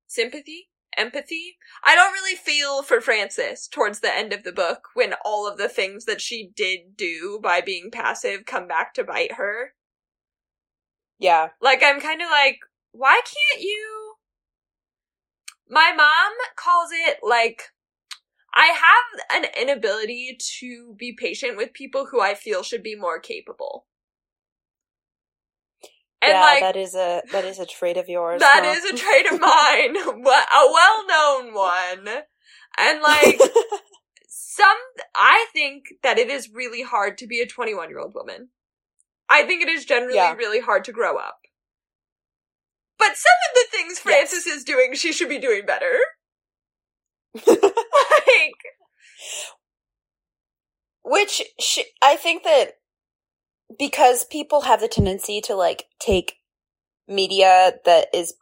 sympathy empathy. I don't really feel for Frances towards the end of the book when all of the things that she did do by being passive come back to bite her. Yeah. Like, I'm kind of like, why can't you? My mom calls it like, I have an inability to be patient with people who I feel should be more capable. And yeah, like, that is a that is a trait of yours. That huh? is a trait of mine, *laughs* *laughs* a well-known one. And like *laughs* some I think that it is really hard to be a 21-year-old woman. I think it is generally yeah. really hard to grow up. But some of the things Frances yes. is doing, she should be doing better. like which she, I think that because people have the tendency to like take media that is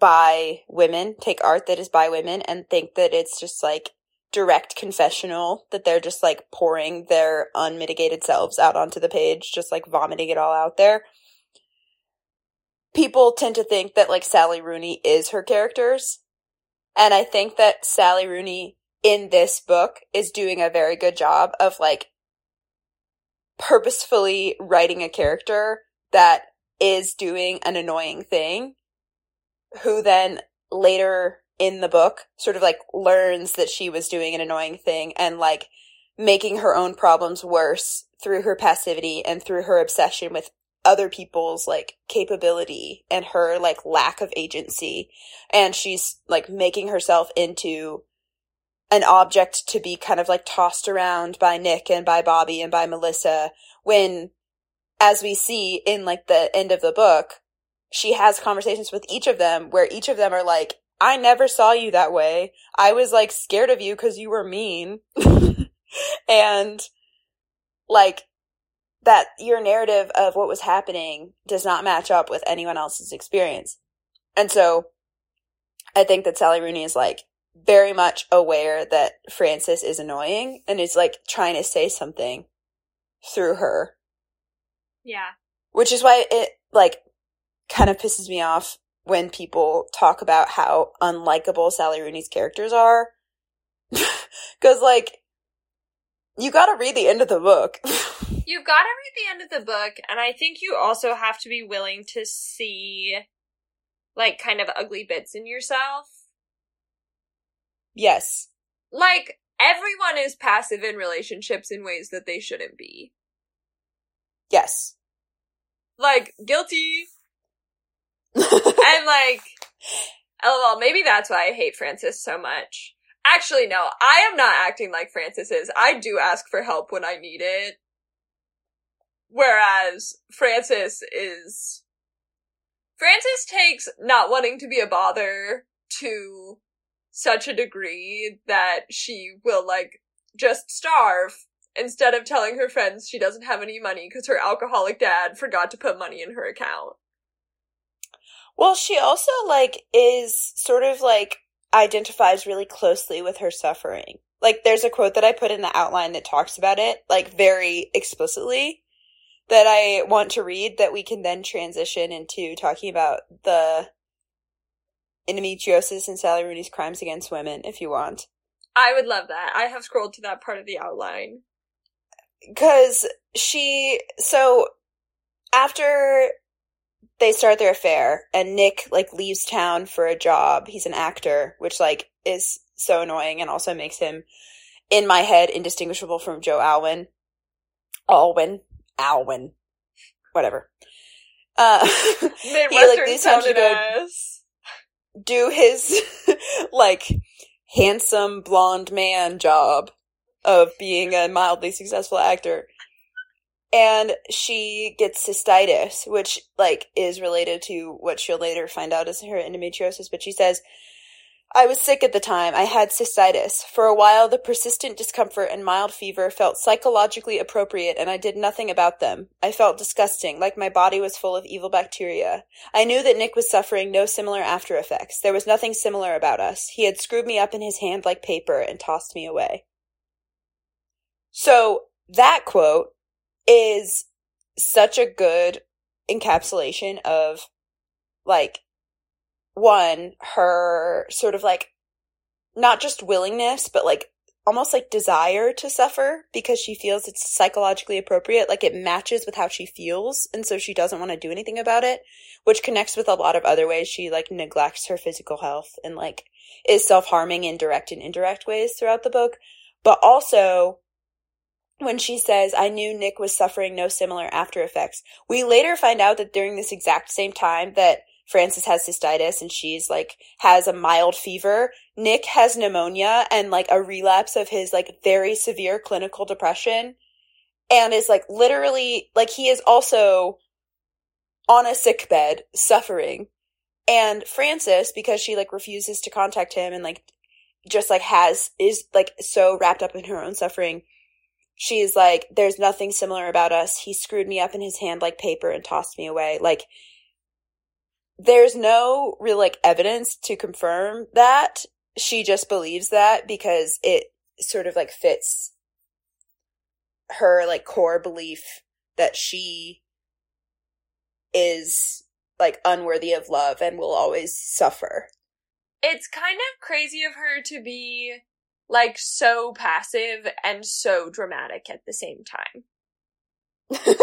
by women, take art that is by women and think that it's just like direct confessional that they're just like pouring their unmitigated selves out onto the page, just like vomiting it all out there. people tend to think that like Sally Rooney is her characters. And I think that Sally Rooney in this book is doing a very good job of like purposefully writing a character that is doing an annoying thing who then later in the book sort of like learns that she was doing an annoying thing and like making her own problems worse through her passivity and through her obsession with other people's like capability and her like lack of agency. And she's like making herself into an object to be kind of like tossed around by Nick and by Bobbi and by Melissa when as we see in like the end of the book she has conversations with each of them where each of them are like I never saw you that way. I was like scared of you cuz you were mean. *laughs* and like that your narrative of what was happening does not match up with anyone else's experience. And so I think that Sally Rooney is like very much aware that Frances is annoying and is like trying to say something through her. Yeah. Which is why it like kind of pisses me off when people talk about how unlikable Sally Rooney's characters are. *laughs* Cause like, you gotta read the end of the book. *laughs* You've got to read the end of the book, and I think you also have to be willing to see, like, kind of ugly bits in yourself. Yes. Like, everyone is passive in relationships in ways that they shouldn't be. Yes. Like, guilty. *laughs* and, like, lol, maybe that's why I hate Frances so much. Actually, no, I am not acting like Frances is. I do ask for help when I need it. Whereas Frances is. Frances takes not wanting to be a bother to such a degree that she will, like, just starve instead of telling her friends she doesn't have any money because her alcoholic dad forgot to put money in her account. Well, she also, like, is sort of like identifies really closely with her suffering. Like, there's a quote that I put in the outline that talks about it, like, very explicitly that I want to read that we can then transition into talking about the endometriosis and Sally Rooney's crimes against women if you want. I would love that. I have scrolled to that part of the outline. Cause she, so after they start their affair and Nick like leaves town for a job, he's an actor, which like is so annoying and also makes him in my head indistinguishable from Joe Alwyn. Alwyn. Alwyn. Whatever. Uh, Midwestern *laughs* he, like, to go do his, *laughs* like, handsome blonde man job of being a mildly successful actor. And she gets cystitis, which, like, is related to what she'll later find out is her endometriosis, but she says, I was sick at the time. I had cystitis. For a while, the persistent discomfort and mild fever felt psychologically appropriate, and I did nothing about them. I felt disgusting, like my body was full of evil bacteria. I knew that Nick was suffering no similar after effects. There was nothing similar about us. He had screwed me up in his hand like paper and tossed me away. So, that quote is such a good encapsulation of, like, one, her sort of like, not just willingness, but like almost like desire to suffer because she feels it's psychologically appropriate. Like it matches with how she feels. And so she doesn't want to do anything about it, which connects with a lot of other ways she like neglects her physical health and like is self harming in direct and indirect ways throughout the book. But also, when she says, I knew Nick was suffering no similar after effects, we later find out that during this exact same time that Frances has cystitis and she's like has a mild fever. Nick has pneumonia and like a relapse of his like very severe clinical depression and is like literally like he is also on a sick bed suffering. And Frances, because she like refuses to contact him and like just like has is like so wrapped up in her own suffering, she's like, There's nothing similar about us. He screwed me up in his hand like paper and tossed me away. Like there's no real like evidence to confirm that. She just believes that because it sort of like fits her like core belief that she is like unworthy of love and will always suffer. It's kind of crazy of her to be like so passive and so dramatic at the same time. *laughs*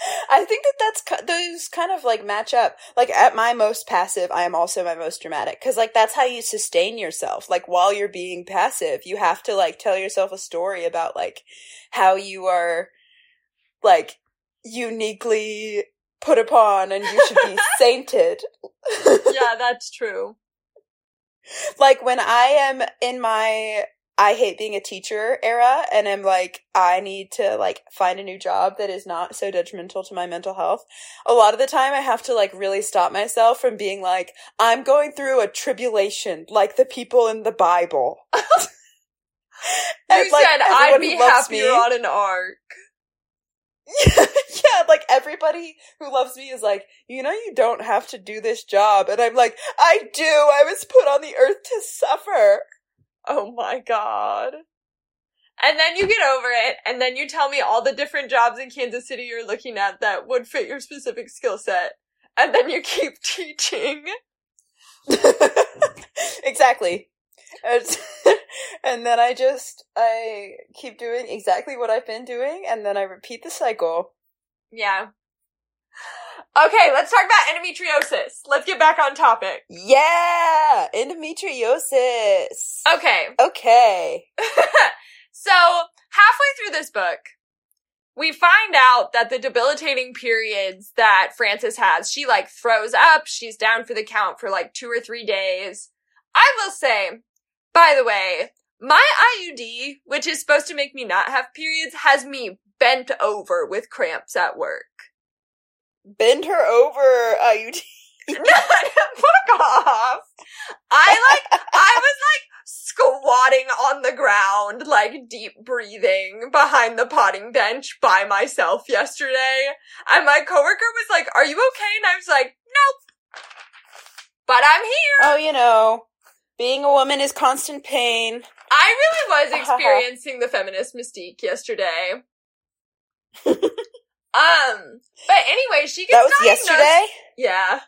*laughs* I think that that's those kind of like match up. Like at my most passive, I am also my most dramatic because like that's how you sustain yourself. Like while you're being passive, you have to like tell yourself a story about like how you are like uniquely put upon and you should be *laughs* sainted. yeah, that's true. *laughs* Like when I am in my I hate being a teacher era and I'm like, I need to like find a new job that is not so detrimental to my mental health. A lot of the time I have to like really stop myself from being like, I'm going through a tribulation like the people in the Bible. *laughs* you and, like, said I'd be happier me, on an ark. Yeah, *laughs* yeah, like everybody who loves me is like, you know, you don't have to do this job. And I'm like, I do. I was put on the earth to suffer. Oh my god. And then you get over it, and then you tell me all the different jobs in Kansas City you're looking at that would fit your specific skill set. And then you keep *laughs* teaching. *laughs* exactly. *laughs* and then I just, I keep doing exactly what I've been doing, and then I repeat the cycle. Yeah. Okay, let's talk about endometriosis. Let's get back on topic. Yeah, endometriosis. Okay. Okay. *laughs* so, halfway through this book, we find out that the debilitating periods that Frances has, she like throws up, she's down for the count for like two or three days. I will say, by the way, my IUD, which is supposed to make me not have periods, has me bent over with cramps at work bend her over. Uh, you. *laughs* *laughs* Fuck off. I like, I was like squatting on the ground, like deep breathing behind the potting bench by myself yesterday. And my coworker was like, are you okay? And I was like, nope. But I'm here. Oh, you know, being a woman is constant pain. I really was *laughs* experiencing the feminist mystique yesterday. Um, but anyway, she gets that was yesterday. Yeah.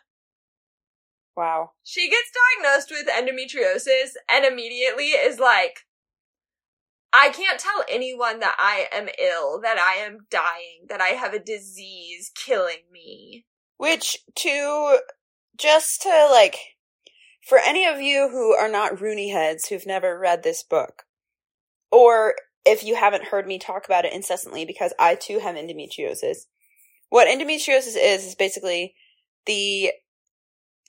Wow. She gets diagnosed with endometriosis and immediately is like, I can't tell anyone that I am ill, that I am dying, that I have a disease killing me. Which, to, just to like, for any of you who are not Rooney heads who've never read this book, or if you haven't heard me talk about it incessantly, because I too have endometriosis. What endometriosis is, is basically the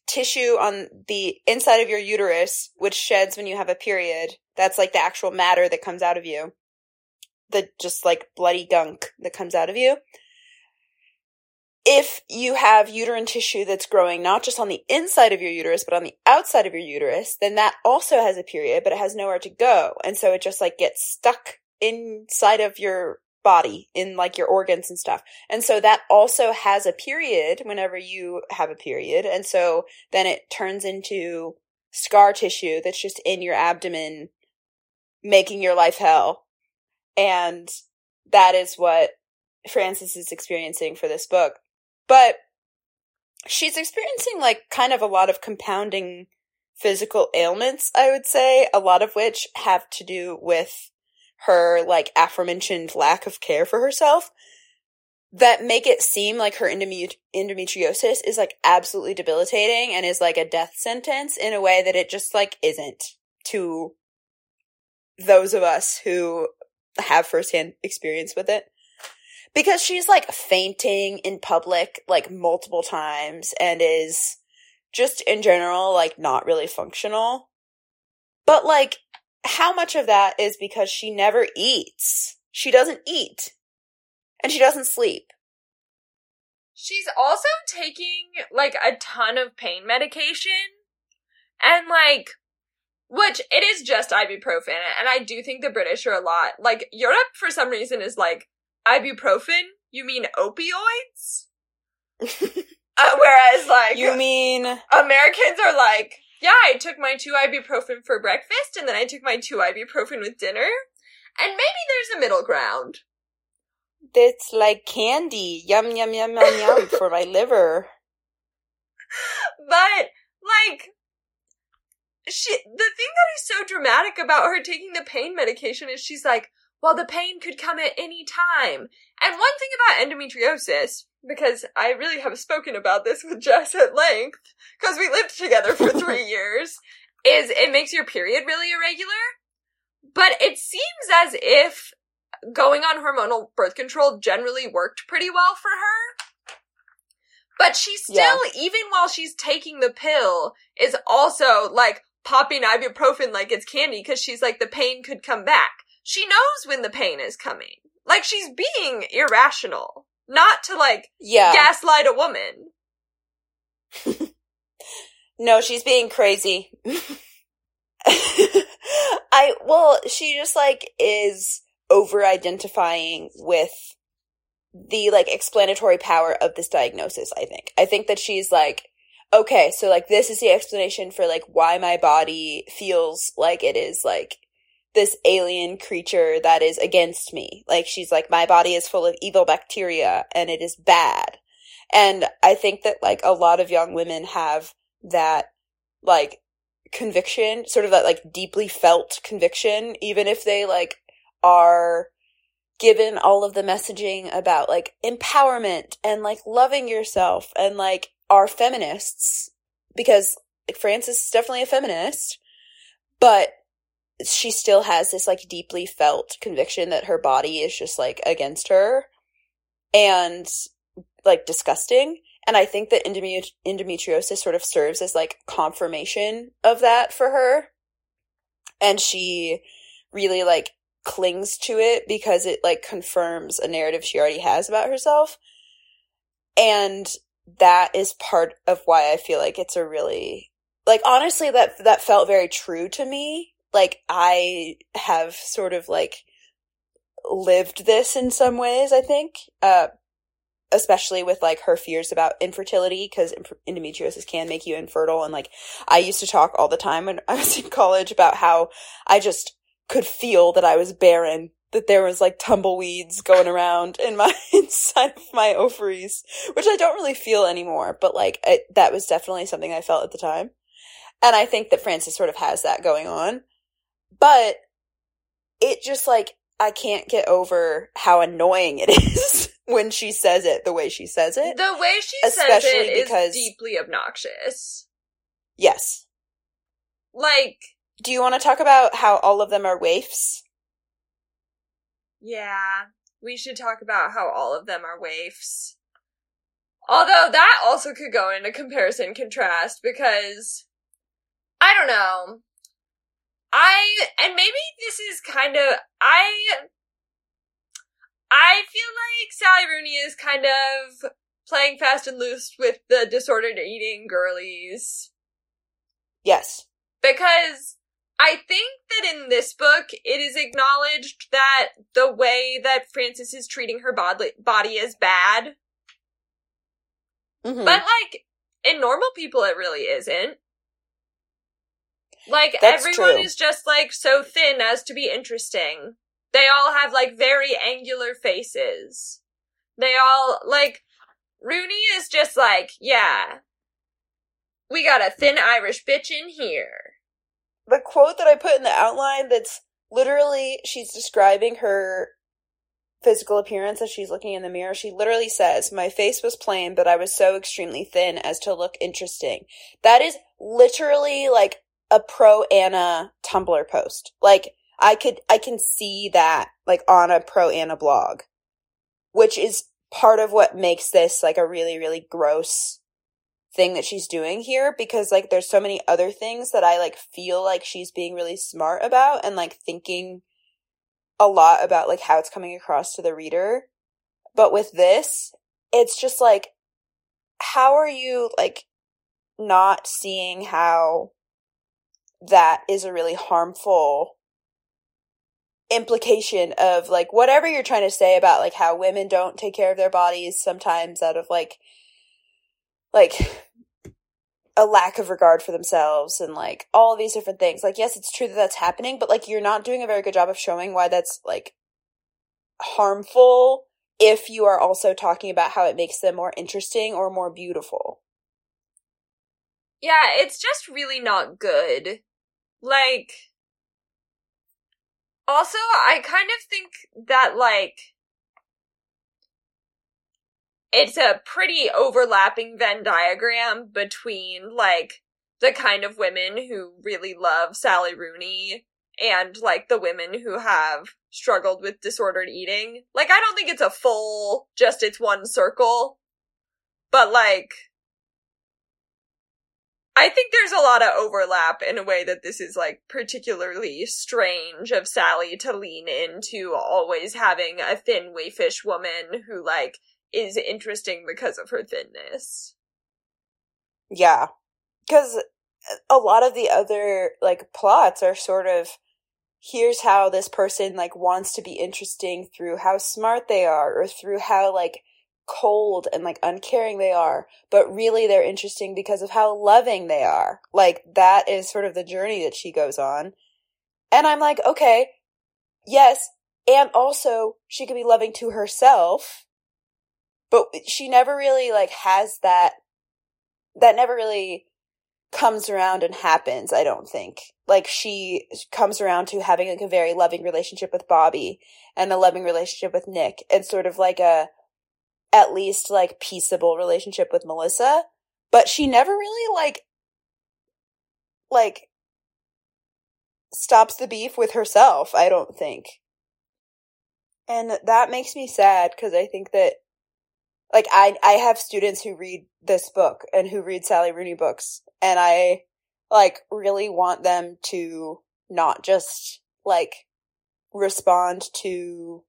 tissue on the inside of your uterus, which sheds when you have a period. That's like the actual matter that comes out of you. The just like bloody gunk that comes out of you. If you have uterine tissue that's growing not just on the inside of your uterus, but on the outside of your uterus, then that also has a period, but it has nowhere to go. And so it just like gets stuck inside of your body in like your organs and stuff. And so that also has a period whenever you have a period. And so then it turns into scar tissue that's just in your abdomen making your life hell. And that is what Frances is experiencing for this book. But she's experiencing like kind of a lot of compounding physical ailments, I would say, a lot of which have to do with her like aforementioned lack of care for herself that make it seem like her endomet- endometriosis is like absolutely debilitating and is like a death sentence in a way that it just like isn't to those of us who have firsthand experience with it. Because she's like fainting in public like multiple times and is just in general like not really functional. But like how much of that is because she never eats? She doesn't eat. And she doesn't sleep. She's also taking like a ton of pain medication. And like, which it is just ibuprofen. And I do think the British are a lot, like, Europe for some reason is like, ibuprofen? You mean opioids? *laughs* uh, whereas like, you mean Americans are like, yeah, I took my two ibuprofen for breakfast and then I took my two ibuprofen with dinner. And maybe there's a middle ground. That's like candy. Yum, yum, yum, yum, yum *laughs* for my liver. but like she the thing that is so dramatic about her taking the pain medication is she's like, well, the pain could come at any time. And one thing about endometriosis, because I really have spoken about this with Jess at length, because we lived together for *laughs* three years, is it makes your period really irregular. But it seems as if going on hormonal birth control generally worked pretty well for her. But she still, yeah. even while she's taking the pill, is also like popping ibuprofen like it's candy because she's like, the pain could come back. She knows when the pain is coming. Like she's being irrational. Not to like yeah. gaslight a woman. *laughs* no, she's being crazy. *laughs* I well, she just like is over identifying with the like explanatory power of this diagnosis, I think. I think that she's like, okay, so like this is the explanation for like why my body feels like it is like this alien creature that is against me. Like she's like, my body is full of evil bacteria and it is bad. And I think that like a lot of young women have that like conviction, sort of that like deeply felt conviction, even if they like are given all of the messaging about like empowerment and like loving yourself and like are feminists because like Frances is definitely a feminist, but she still has this like deeply felt conviction that her body is just like against her and like disgusting. And I think that endometriosis sort of serves as like confirmation of that for her. And she really like clings to it because it like confirms a narrative she already has about herself. And that is part of why I feel like it's a really like honestly that that felt very true to me. Like I have sort of like lived this in some ways, I think. Uh especially with like her fears about infertility because endometriosis can make you infertile and like I used to talk all the time when *laughs* I was in college about how I just could feel that I was barren that there was like tumbleweeds going around in my *laughs* inside of my ovaries, which I don't really feel anymore, but like it, that was definitely something I felt at the time. And I think that Frances sort of has that going on. But it just like I can't get over how annoying it *laughs* is when she says it the way she says it. The way she Especially says it because, is deeply obnoxious. Yes. Like Do you want to talk about how all of them are waifs? Yeah, we should talk about how all of them are waifs. Although that also could go into comparison contrast because I don't know. I and maybe this is kind of I I feel like Sally Rooney is kind of playing fast and loose with the disordered eating girlies. Yes. Because I think that in this book, it is acknowledged that the way that Frances is treating her bod- body is bad. Mm-hmm. But, like, in normal people, it really isn't. Like, That's everyone true. is just, like, so thin as to be interesting. They all have, like, very angular faces. They all, like, Rooney is just like, yeah, we got a thin Irish bitch in here the quote that I put in the outline that's literally she's describing her physical appearance as she's looking in the mirror. She literally says, My face was plain, but I was so extremely thin as to look interesting. That is literally like a pro ana Tumblr post. Like I could I can see that like on a pro ana blog. Which is part of what makes this like a really, really gross thing that she's doing here because like there's so many other things that I like feel like she's being really smart about and like thinking a lot about like how it's coming across to the reader. But with this, it's just like how are you like not seeing how that is a really harmful implication of like whatever you're trying to say about like how women don't take care of their bodies sometimes out of like like a lack of regard for themselves and like all these different things. Like, yes, it's true that that's happening, but like you're not doing a very good job of showing why that's like harmful if you are also talking about how it makes them more interesting or more beautiful. Yeah, it's just really not good. Like, also, I kind of think that, like, it's a pretty overlapping Venn diagram between, like, the kind of women who really love Sally Rooney and, like, the women who have struggled with disordered eating. Like, I don't think it's a full, just it's one circle. But, like, I think there's a lot of overlap in a way that this is like particularly strange of Sally to lean into always having a thin waifish woman who like is interesting because of her thinness. Yeah. Cuz uh, a lot of the other like plots are sort of here's how this person like wants to be interesting through how smart they are or through how like cold and like uncaring they are, but really they're interesting because of how loving they are. Like that is sort of the journey that she goes on. And I'm like, okay, yes. And also she could be loving to herself, but she never really like has that, that never really comes around and happens, I don't think. Like she comes around to having like a very loving relationship with Bobbi and a loving relationship with Nick and sort of like a, at least like peaceable relationship with Melissa, but she never really like like stops the beef with herself, I don't think. And that makes me sad cuz I think that like I I have students who read this book and who read Sally Rooney books and I like really want them to not just like respond to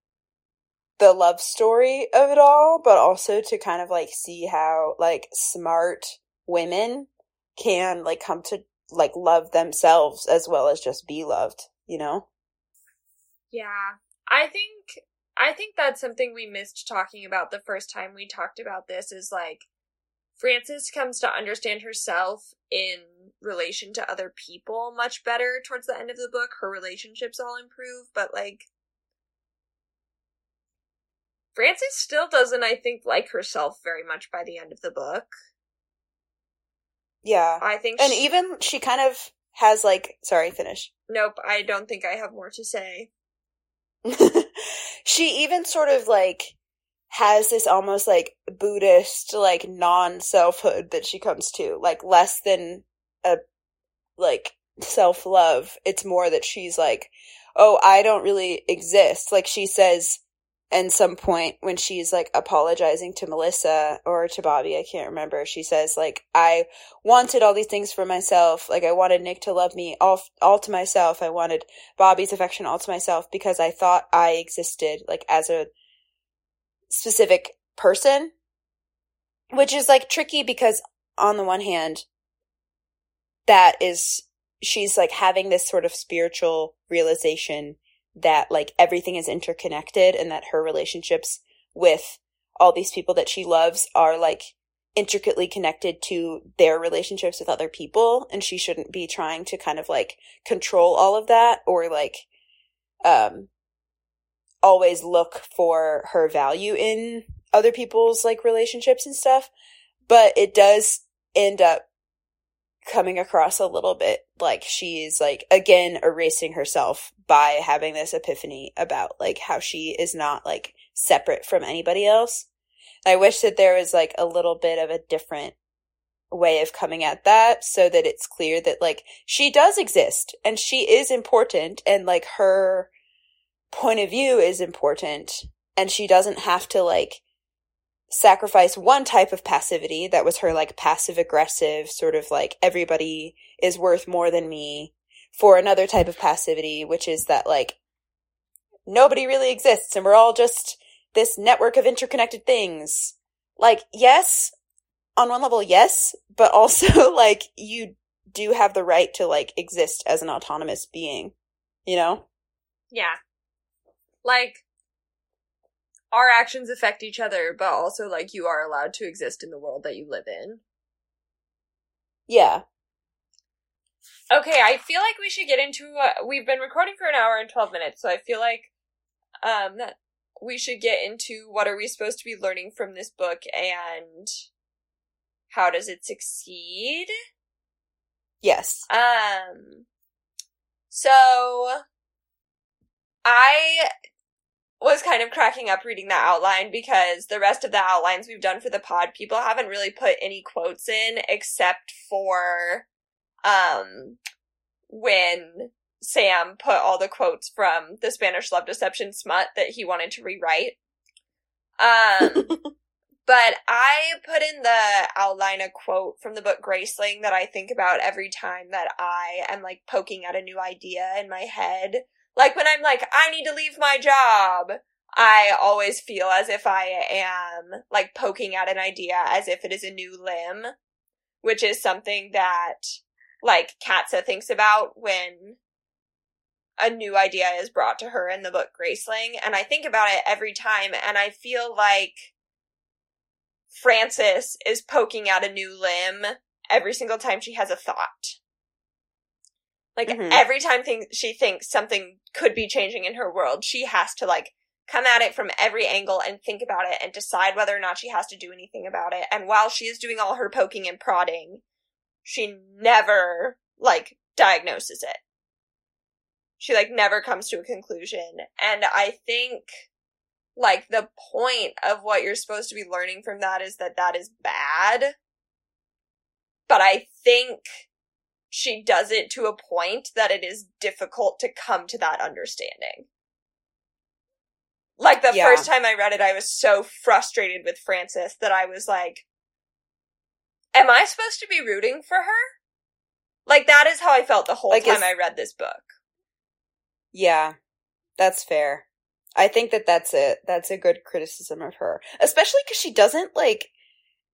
the love story of it all, but also to kind of like see how like smart women can like come to like love themselves as well as just be loved, you know? Yeah. I think I think that's something we missed talking about the first time we talked about this is like Frances comes to understand herself in relation to other people much better towards the end of the book. Her relationships all improve, but like Frances still doesn't, I think, like herself very much by the end of the book. Yeah. I think And she- even she kind of has like sorry, finish. Nope, I don't think I have more to say. *laughs* she even sort of like has this almost like Buddhist like non selfhood that she comes to, like less than a like self love. It's more that she's like, oh, I don't really exist. Like she says and some point when she's like apologizing to Melissa or to Bobbi, I can't remember. She says like I wanted all these things for myself. Like I wanted Nick to love me all all to myself. I wanted Bobbi's affection all to myself because I thought I existed like as a specific person, which is like tricky because on the one hand that is she's like having this sort of spiritual realization that like everything is interconnected and that her relationships with all these people that she loves are like intricately connected to their relationships with other people and she shouldn't be trying to kind of like control all of that or like um always look for her value in other people's like relationships and stuff. But it does end up coming across a little bit like she's like again erasing herself by having this epiphany about like how she is not like separate from anybody else. I wish that there was like a little bit of a different way of coming at that so that it's clear that like she does exist and she is important and like her point of view is important and she doesn't have to like sacrifice one type of passivity that was her like passive aggressive sort of like everybody is worth more than me for another type of passivity which is that like nobody really exists and we're all just this network of interconnected things like yes on one level yes but also *laughs* like you do have the right to like exist as an autonomous being you know Yeah. Like, our actions affect each other, but also, like, you are allowed to exist in the world that you live in. yeah Okay, I feel like we should get into. Uh, we've been recording for an hour and twelve minutes, so I feel like um that we should get into what are we supposed to be learning from this book and how does it succeed? Yes. Um, so I was kind of cracking up reading that outline because the rest of the outlines we've done for the pod, people haven't really put any quotes in except for, um, when Sam put all the quotes from the Spanish love deception smut that he wanted to rewrite. Um, *laughs* but I put in the outline a quote from the book Graceling that I think about every time that I am like poking at a new idea in my head. Like when I'm like, I need to leave my job. I always feel as if I am like poking at an idea as if it is a new limb, which is something that like Katsa thinks about when a new idea is brought to her in the book Graceling. And I think about it every time and I feel like Frances is poking out a new limb every single time she has a thought. Like mm-hmm. every time thing she thinks something could be changing in her world, she has to like come at it from every angle and think about it and decide whether or not she has to do anything about it. And while she is doing all her poking and prodding, she never like diagnoses it. She like never comes to a conclusion. And I think like the point of what you're supposed to be learning from that is that that is bad. But I think she does it to a point that it is difficult to come to that understanding. Like the yeah. first time I read it, I was so frustrated with Frances that I was like, am I supposed to be rooting for her? Like that is how I felt the whole like time I read this book. Yeah, that's fair. I think that that's it. That's a good criticism of her, especially because she doesn't like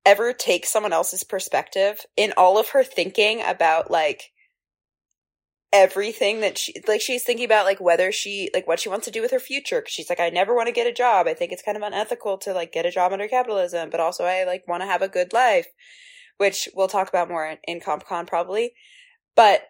ever take someone else's perspective in all of her thinking about like everything that she like she's thinking about like whether she like what she wants to do with her future cause she's like i never want to get a job. I think it's kind of unethical to like get a job under capitalism but also i like want to have a good life which we'll talk about more in, in compcon probably. But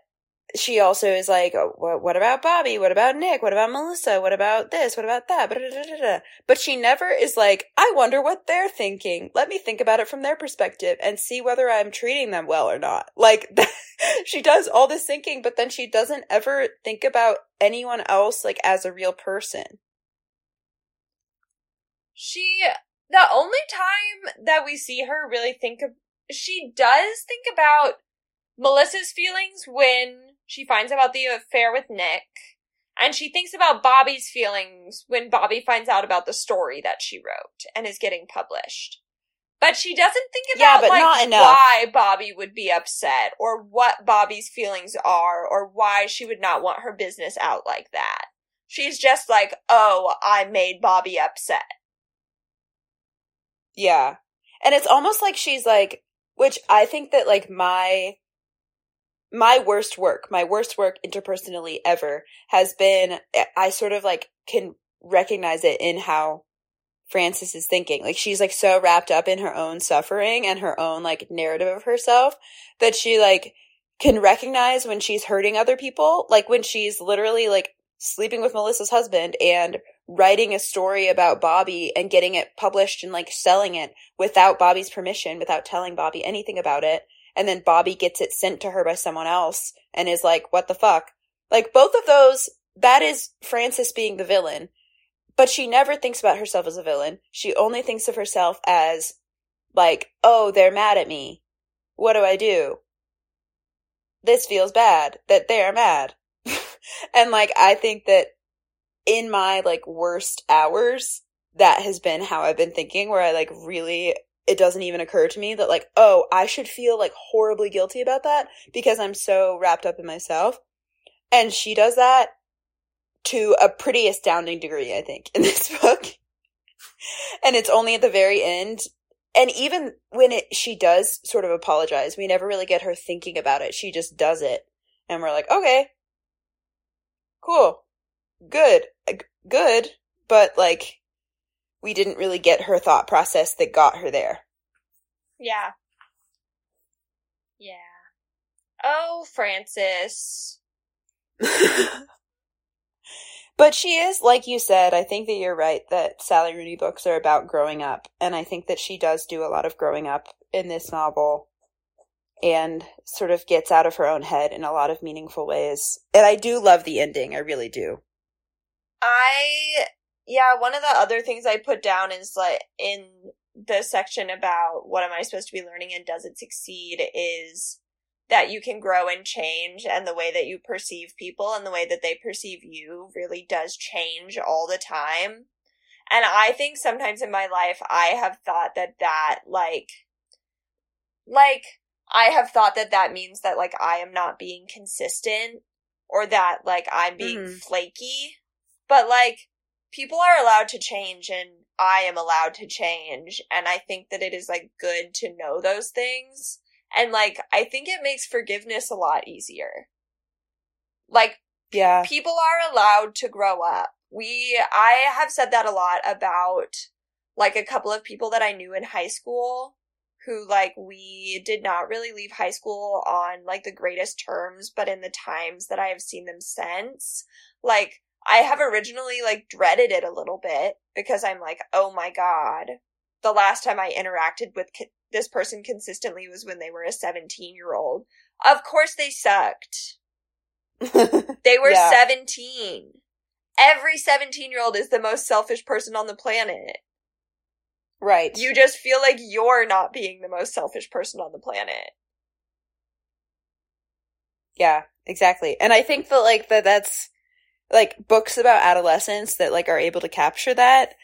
she also is like, oh, what, what about Bobbi? What about Nick? What about Melissa? What about this? What about that? But she never is like, I wonder what they're thinking. Let me think about it from their perspective and see whether I'm treating them well or not. *laughs* Like, *laughs* she does all this thinking, but then she doesn't ever think about anyone else, like, as a real person. She, the only time that we see her really think of, she does think about Melissa's feelings when she finds about the affair with Nick. And she thinks about Bobbi's feelings when Bobbi finds out about the story that she wrote and is getting published. But she doesn't think about yeah, like why Bobbi would be upset or what Bobbi's feelings are or why she would not want her business out like that. She's just like, "Oh, I made Bobbi upset." Yeah. And it's almost like she's like which I think that like my my worst work, my worst work interpersonally ever has been, I sort of like can recognize it in how Frances is thinking. Like she's like so wrapped up in her own suffering and her own like narrative of herself that she like can recognize when she's hurting other people. Like when she's literally like sleeping with Melissa's husband and writing a story about Bobbi and getting it published and like selling it without Bobbi's permission, without telling Bobbi anything about it and then Bobbi gets it sent to her by someone else and is like, what the fuck? Like both of those, that is Frances being the villain. But she never thinks about herself as a villain. She only thinks of herself as like, oh, they're mad at me. What do I do? This feels bad that they're mad. *laughs* and like, I think that in my like worst hours, that has been how I've been thinking where I like really it doesn't even occur to me that like, oh, I should feel like horribly guilty about that because I'm so wrapped up in myself. And she does that to a pretty astounding degree, I think, in *laughs* this book. and it's only at the very end. And even when it, she does sort of apologize, we never really get her thinking about it. She just does it. And we're like, okay, cool, good, good. But like, we didn't really get her thought process that got her there. Yeah. Yeah. Oh, Frances. *laughs* but she is, like you said, I think that you're right that Sally Rooney books are about growing up. And I think that she does do a lot of growing up in this novel. and sort of gets out of her own head in a lot of meaningful ways. And I do love the ending. I really do. I yeah, one of the other things I put down is like in the section about what am I supposed to be learning and does it succeed is that you can grow and change and the way that you perceive people and the way that they perceive you really does change all the time. And I think sometimes in my life I have thought that that like like I have thought that that means that like I am not being consistent or that like I'm being mm-hmm. flaky. But like people are allowed to change and I am allowed to change. And I think that it is like good to know those things. And like, I think it makes forgiveness a lot easier. Like, yeah, people are allowed to grow up. We, I have said that a lot about like a couple of people that I knew in high school who like we did not really leave high school on like the greatest terms, but in the times that I have seen them since, like I have originally like dreaded it a little bit because I'm like, oh my god. The last time I interacted with co- this person consistently was when they were a 17 year old. Of course they sucked. *laughs* they were yeah. 17. Every 17 year old is the most selfish person on the planet. Right. You just feel like you're not being the most selfish person on the planet. Yeah, exactly. And I think that like that that's like books about adolescence that like are able to capture that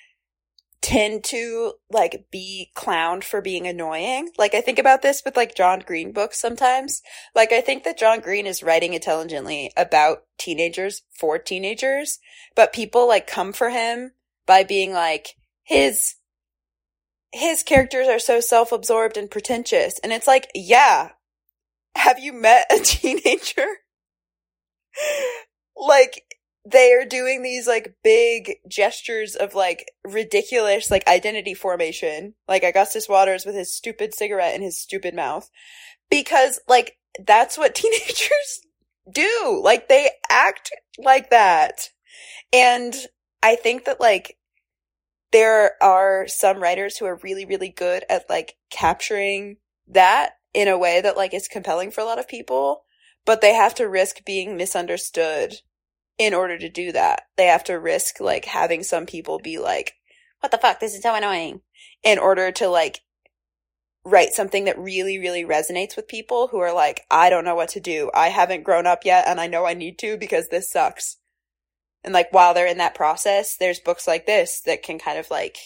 tend to like be clowned for being annoying. Like I think about this with like John Green books sometimes. Like I think that John Green is writing intelligently about teenagers for teenagers, but people like come for him by being like his his characters are so self-absorbed and pretentious. And it's like, yeah. Have you met a *laughs* teenager? like they are doing these like big gestures of like ridiculous like identity formation, like Augustus Waters with his stupid cigarette in his stupid mouth, because like that's what *laughs* teenagers do. Like they act like that. And I think that like there are some writers who are really, really good at like capturing that in a way that like is compelling for a lot of people, but they have to risk being misunderstood in order to do that. They have to risk like having some people be like, what the fuck? This is so annoying in order to like write something that really, really resonates with people who are like, I don't know what to do. I haven't grown up yet and I know I need to because this sucks. And like while they're in that process, there's books like this that can kind of like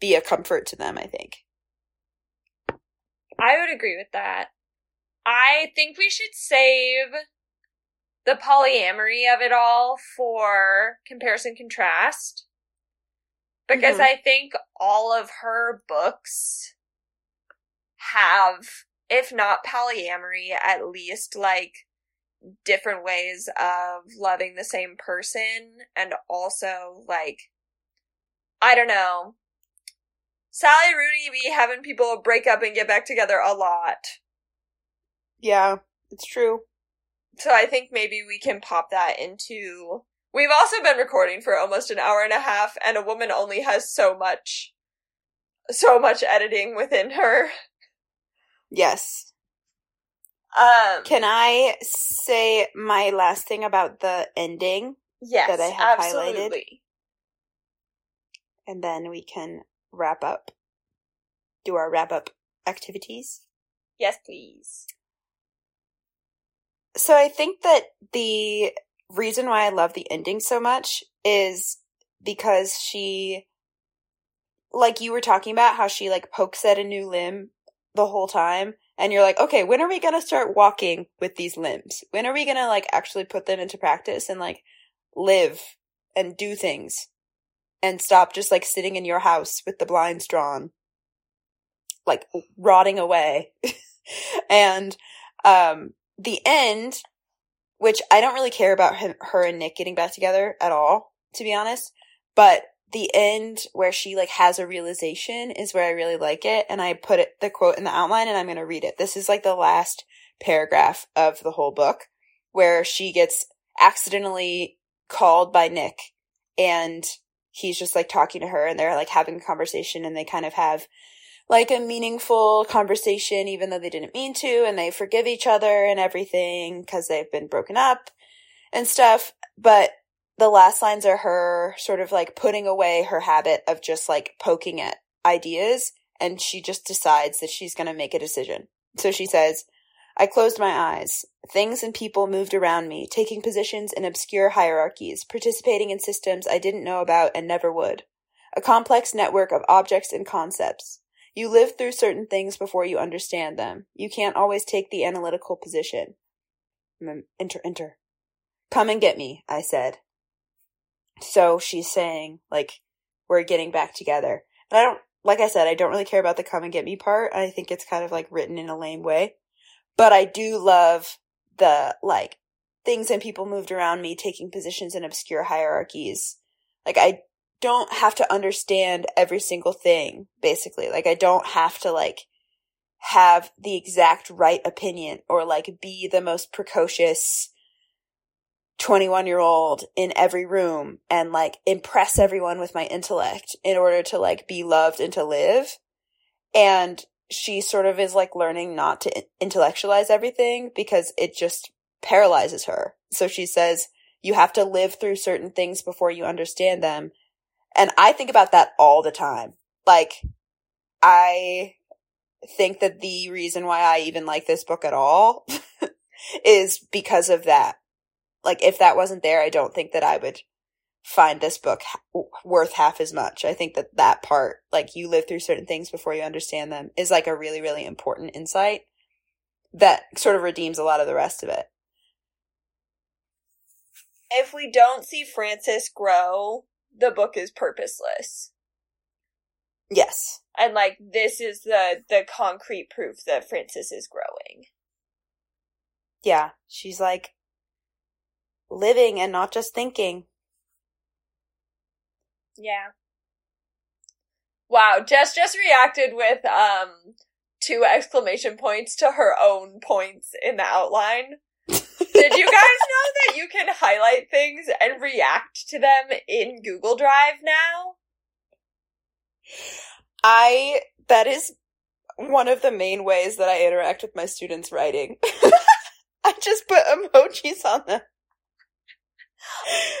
be a comfort to them, I think. I would agree with that. I think we should save the polyamory of it all for comparison contrast because mm-hmm. I think all of her books have, if not polyamory, at least like different ways of loving the same person and also like, I don't know. Sally Rooney be having people break up and get back together a lot. Yeah, it's true so I think maybe we can pop that into. We've also been recording for almost an hour and a half, and a woman only has so much, so much editing within her. Yes. Um, can I say my last thing about the ending? Yes, that I have absolutely. highlighted, and then we can wrap up. Do our wrap up activities. Yes, please so I think that the reason why I love the ending so much is because she, like you were talking about, how she like pokes at a new limb the whole time. And you're like, okay, when are we going to start walking with these limbs? When are we going to like actually put them into practice and like live and do things and stop just like sitting in your house with the blinds drawn, like rotting away. *laughs* and, um, the end, which I don't really care about him, her and Nick getting back together at all, to be honest. But the end where she like has a realization is where I really like it. And I put it, the quote in the outline and I'm going to read it. This is like the last paragraph of the whole book where she gets accidentally called by Nick and he's just like talking to her and they're like having a conversation and they kind of have like a meaningful conversation, even though they didn't mean to, and they forgive each other and everything because they've been broken up and stuff. But the last lines are her sort of like putting away her habit of just like poking at ideas, and she just decides that she's going to make a decision. So she says, I closed my eyes. Things and people moved around me, taking positions in obscure hierarchies, participating in systems I didn't know about and never would. A complex network of objects and concepts. You live through certain things before you understand them. You can't always take the analytical position. Enter, enter. Come and get me, I said. So she's saying, like, we're getting back together. And I don't, like I said, I don't really care about the come and get me part. I think it's kind of like written in a lame way. But I do love the, like, things and people moved around me taking positions in obscure hierarchies. Like, I don't have to understand every single thing, basically. Like, I don't have to, like, have the exact right opinion or, like, be the most precocious 21 year old in every room and, like, impress everyone with my intellect in order to, like, be loved and to live. And she sort of is, like, learning not to intellectualize everything because it just paralyzes her. So she says, you have to live through certain things before you understand them and I think about that all the time. Like, I think that the reason why I even like this book at all *laughs* is because of that. Like, if that wasn't there, I don't think that I would find this book worth half as much. I think that that part, like, you live through certain things before you understand them, is like a really, really important insight that sort of redeems a lot of the rest of it. If we don't see Frances grow the book is purposeless. Yes. And like this is the the concrete proof that Frances is growing. Yeah, she's like living and not just thinking. Yeah. Wow, Jess just reacted with um two exclamation points to her own points in the outline. Did you guys know that you can highlight things and react to them in Google Drive now? I, that is one of the main ways that I interact with my students' writing. *laughs* I just put emojis on them.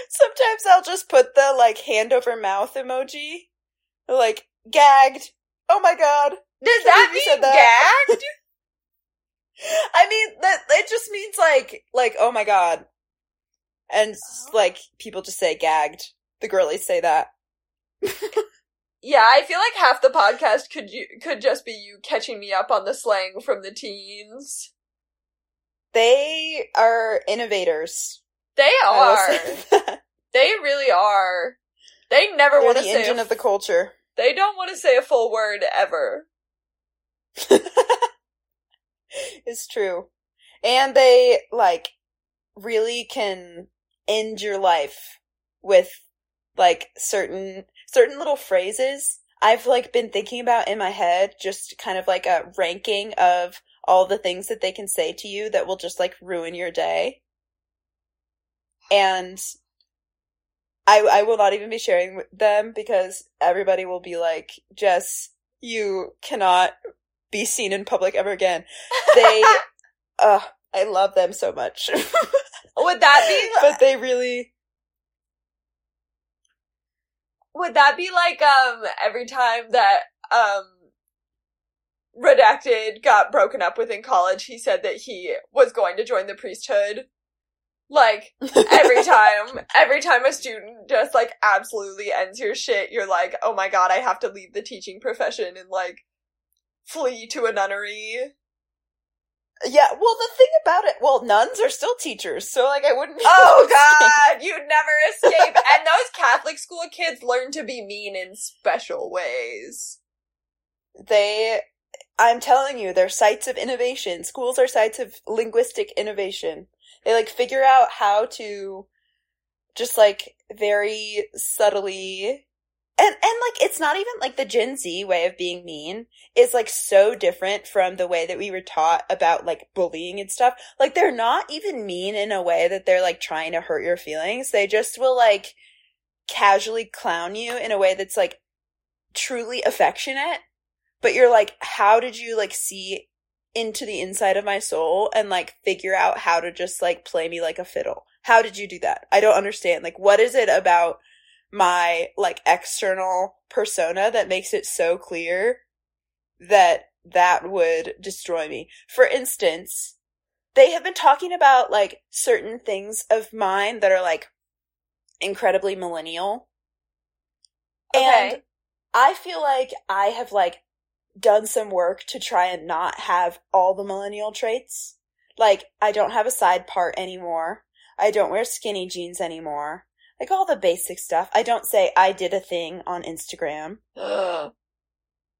Sometimes I'll just put the like hand over mouth emoji. Like gagged. Oh my god. Does that mean that? gagged? *laughs* I mean that it just means like like oh my god. And oh. like people just say gagged. The girlies say that. *laughs* yeah, I feel like half the podcast could you could just be you catching me up on the slang from the teens. They are innovators. They are. *laughs* they really are. They never want to the say engine of the culture. They don't want to say a full word ever. *laughs* *laughs* is true. And they like really can end your life with like certain certain little phrases I've like been thinking about in my head just kind of like a ranking of all the things that they can say to you that will just like ruin your day. And I I will not even be sharing them because everybody will be like, "Jess, you cannot be seen in public ever again. They, *laughs* uh, I love them so much. *laughs* Would that be? *laughs* but they really. Would that be like um every time that um redacted got broken up with in college, he said that he was going to join the priesthood. Like every time, every time a student just like absolutely ends your shit, you're like, oh my god, I have to leave the teaching profession and like flee to a nunnery. Yeah, well, the thing about it, well, nuns are still teachers, so like I wouldn't. oh God, you'd never escape. and those Catholic school kids learn to be mean in special ways. They, I'm telling you, they're sites of innovation. Schools are sites of linguistic innovation. They like figure out how to just like very subtly and and like it's not even like the Gen Z way of being mean is like so different from the way that we were taught about like bullying and stuff. Like they're not even mean in a way that they're like trying to hurt your feelings. They just will like casually clown you in a way that's like truly affectionate, but you're like, how did you like see into the inside of my soul and like figure out how to just like play me like a fiddle? How did you do that? I don't understand. Like, what is it about my like external persona that makes it so clear that that would destroy me? For instance, they have been talking about like certain things of mine that are like incredibly millennial. Okay. And I feel like I have like done some work to try and not have all the millennial traits. Like I don't have a side part anymore. I don't wear skinny jeans anymore. Like all the basic stuff. I don't say I did a thing on Instagram.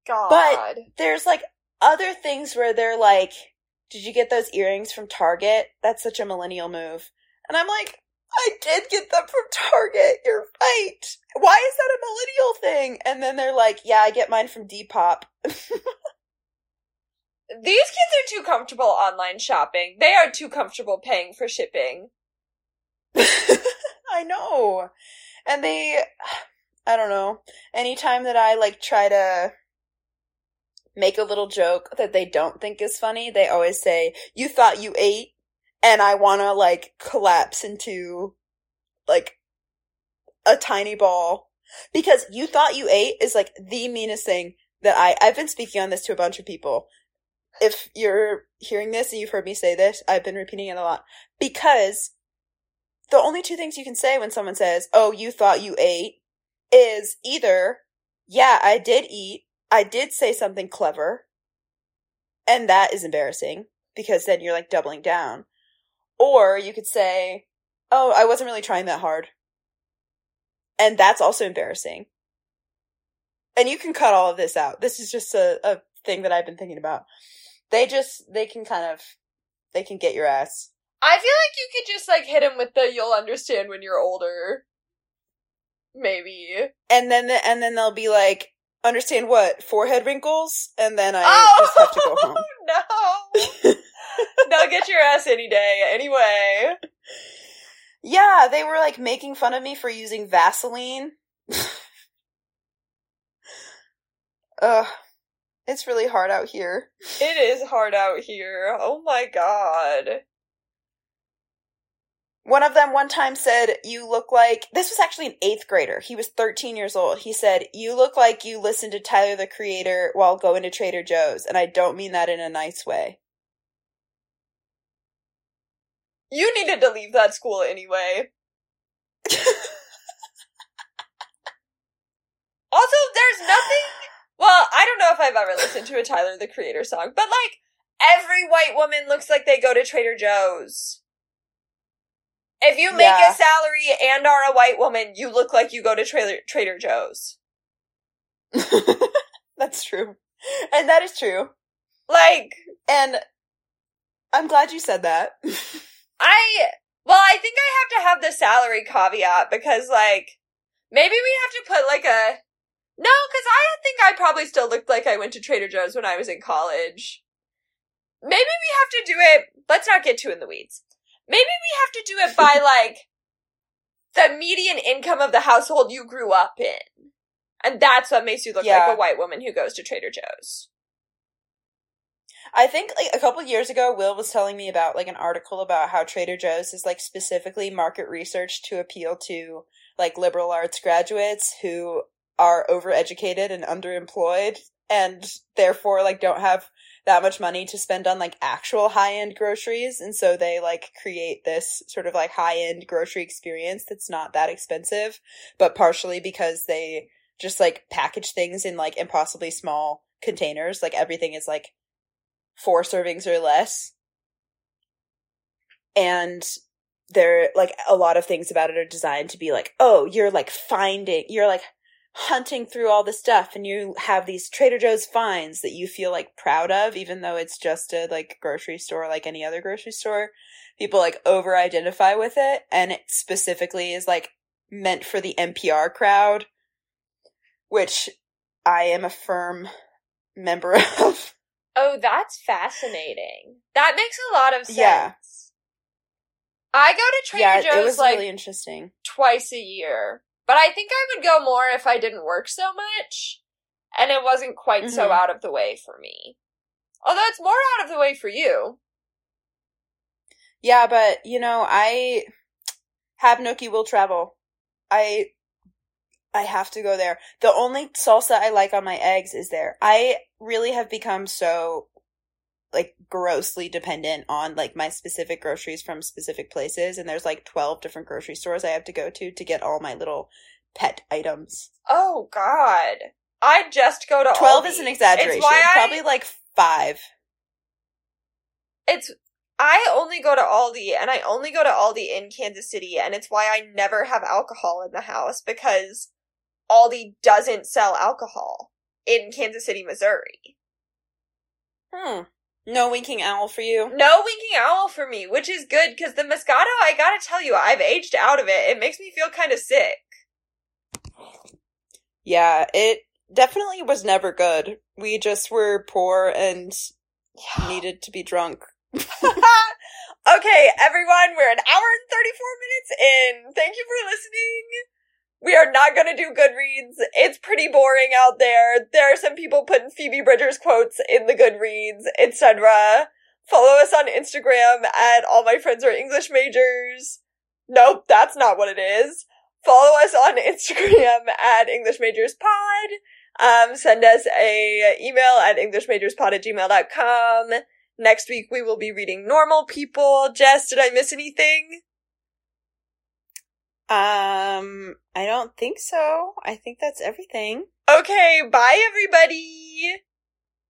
God. But there's like other things where they're like, did you get those earrings from Target? That's such a millennial move. And I'm like, I did get them from Target. You're right. Why is that a millennial thing? And then they're like, yeah, I get mine from Depop. *laughs* These kids are too comfortable online shopping. They are too comfortable paying for shipping. *laughs* I know. And they, I don't know. Anytime that I like try to make a little joke that they don't think is funny, they always say, you thought you ate? And I want to like collapse into like a tiny ball because you thought you ate is like the meanest thing that I, I've been speaking on this to a bunch of people. If you're hearing this and you've heard me say this, I've been repeating it a lot because the only two things you can say when someone says, Oh, you thought you ate is either, Yeah, I did eat. I did say something clever. And that is embarrassing because then you're like doubling down. Or you could say, Oh, I wasn't really trying that hard. And that's also embarrassing. And you can cut all of this out. This is just a, a thing that I've been thinking about. They just, they can kind of, they can get your ass. I feel like you could just like hit him with the "you'll understand when you're older." Maybe. And then, the, and then they'll be like, understand what? Forehead wrinkles? And then I oh just have to go home. *laughs* no! They'll get your ass any day. Anyway. Yeah, they were like making fun of me for using Vaseline. *laughs* Ugh. It's really hard out here. It is hard out here. Oh my god. One of them one time said, You look like. This was actually an eighth grader. He was 13 years old. He said, You look like you listened to Tyler the Creator while going to Trader Joe's. And I don't mean that in a nice way. You needed to leave that school anyway. *laughs* also, there's nothing. Well, I don't know if I've ever listened to a Tyler the Creator song, but like, every white woman looks like they go to Trader Joe's. If you make Yeah. a salary and are a white woman, you look like you go to Trader Trader Joe's. *laughs* That's true. And that is true. Like, And I'm glad you said that. *laughs* I well, I think I have to have the salary caveat because like maybe we have to put like a no, because I think I probably still looked like I went to Trader Joe's when I was in college. Maybe we have to do it. Let's not get too in the weeds. Maybe we have to do it by *laughs* like the median income of the household you grew up in, and that's what makes you look Yeah. like a white woman who goes to Trader Joe's. I think like a couple years ago, Will was telling me about like an article about how Trader Joe's is like specifically market research to appeal to like liberal arts graduates who are overeducated and underemployed and therefore like don't have that much money to spend on like actual high end groceries. And so they like create this sort of like high end grocery experience that's not that expensive, but partially because they just like package things in like impossibly small containers. Like everything is like four servings or less. And there like a lot of things about it are designed to be like, oh, you're like finding, you're like hunting through all the stuff and you have these Trader Joe's finds that you feel like proud of, even though it's just a like grocery store like any other grocery store. People like over identify with it and it specifically is like meant for the NPR crowd, which I am a firm member *laughs* of. Oh, that's fascinating. That makes a lot of sense. Yeah. I go to Trader yeah, Joe's it was like really interesting. twice a year. But I think I would go more if I didn't work so much. and it wasn't quite so Mhm. out of the way for me. Although it's more out of the way for you. Yeah, but you know, I have Nookie will travel. I I have to go there. The only salsa I like on my eggs is there. I really have become so like grossly dependent on like my specific groceries from specific places and there's like 12 different grocery stores I have to go to to get all my little pet items. Oh God, I just go to 12 Aldi. is an exaggeration. It's why I, Probably like 5. it's I only go to Aldi and I only go to Aldi in Kansas City and it's why I never have alcohol in the house because Aldi doesn't sell alcohol in Kansas City, Missouri. Hmm. No winking owl for you. No winking owl for me, which is good because the Moscato, I gotta tell you, I've aged out of it. It makes me feel kind of sick. Yeah, it definitely was never good. We just were poor and needed to be drunk. *laughs* *laughs* okay, everyone, we're an hour and 34 minutes in. Thank you for listening. We are not gonna do Goodreads. It's pretty boring out there. There are some people putting Phoebe Bridgers quotes in the Goodreads, etc. Follow us on Instagram at all my friends are English majors. Nope, that's not what it is. Follow us on *laughs* Instagram at English Majors Pod. Um, send us a email at englishmajorspod at gmail.com. Next week we will be reading Normal People. Jess, did I miss anything? Um, I don't think so. I think that's everything. Okay, bye everybody!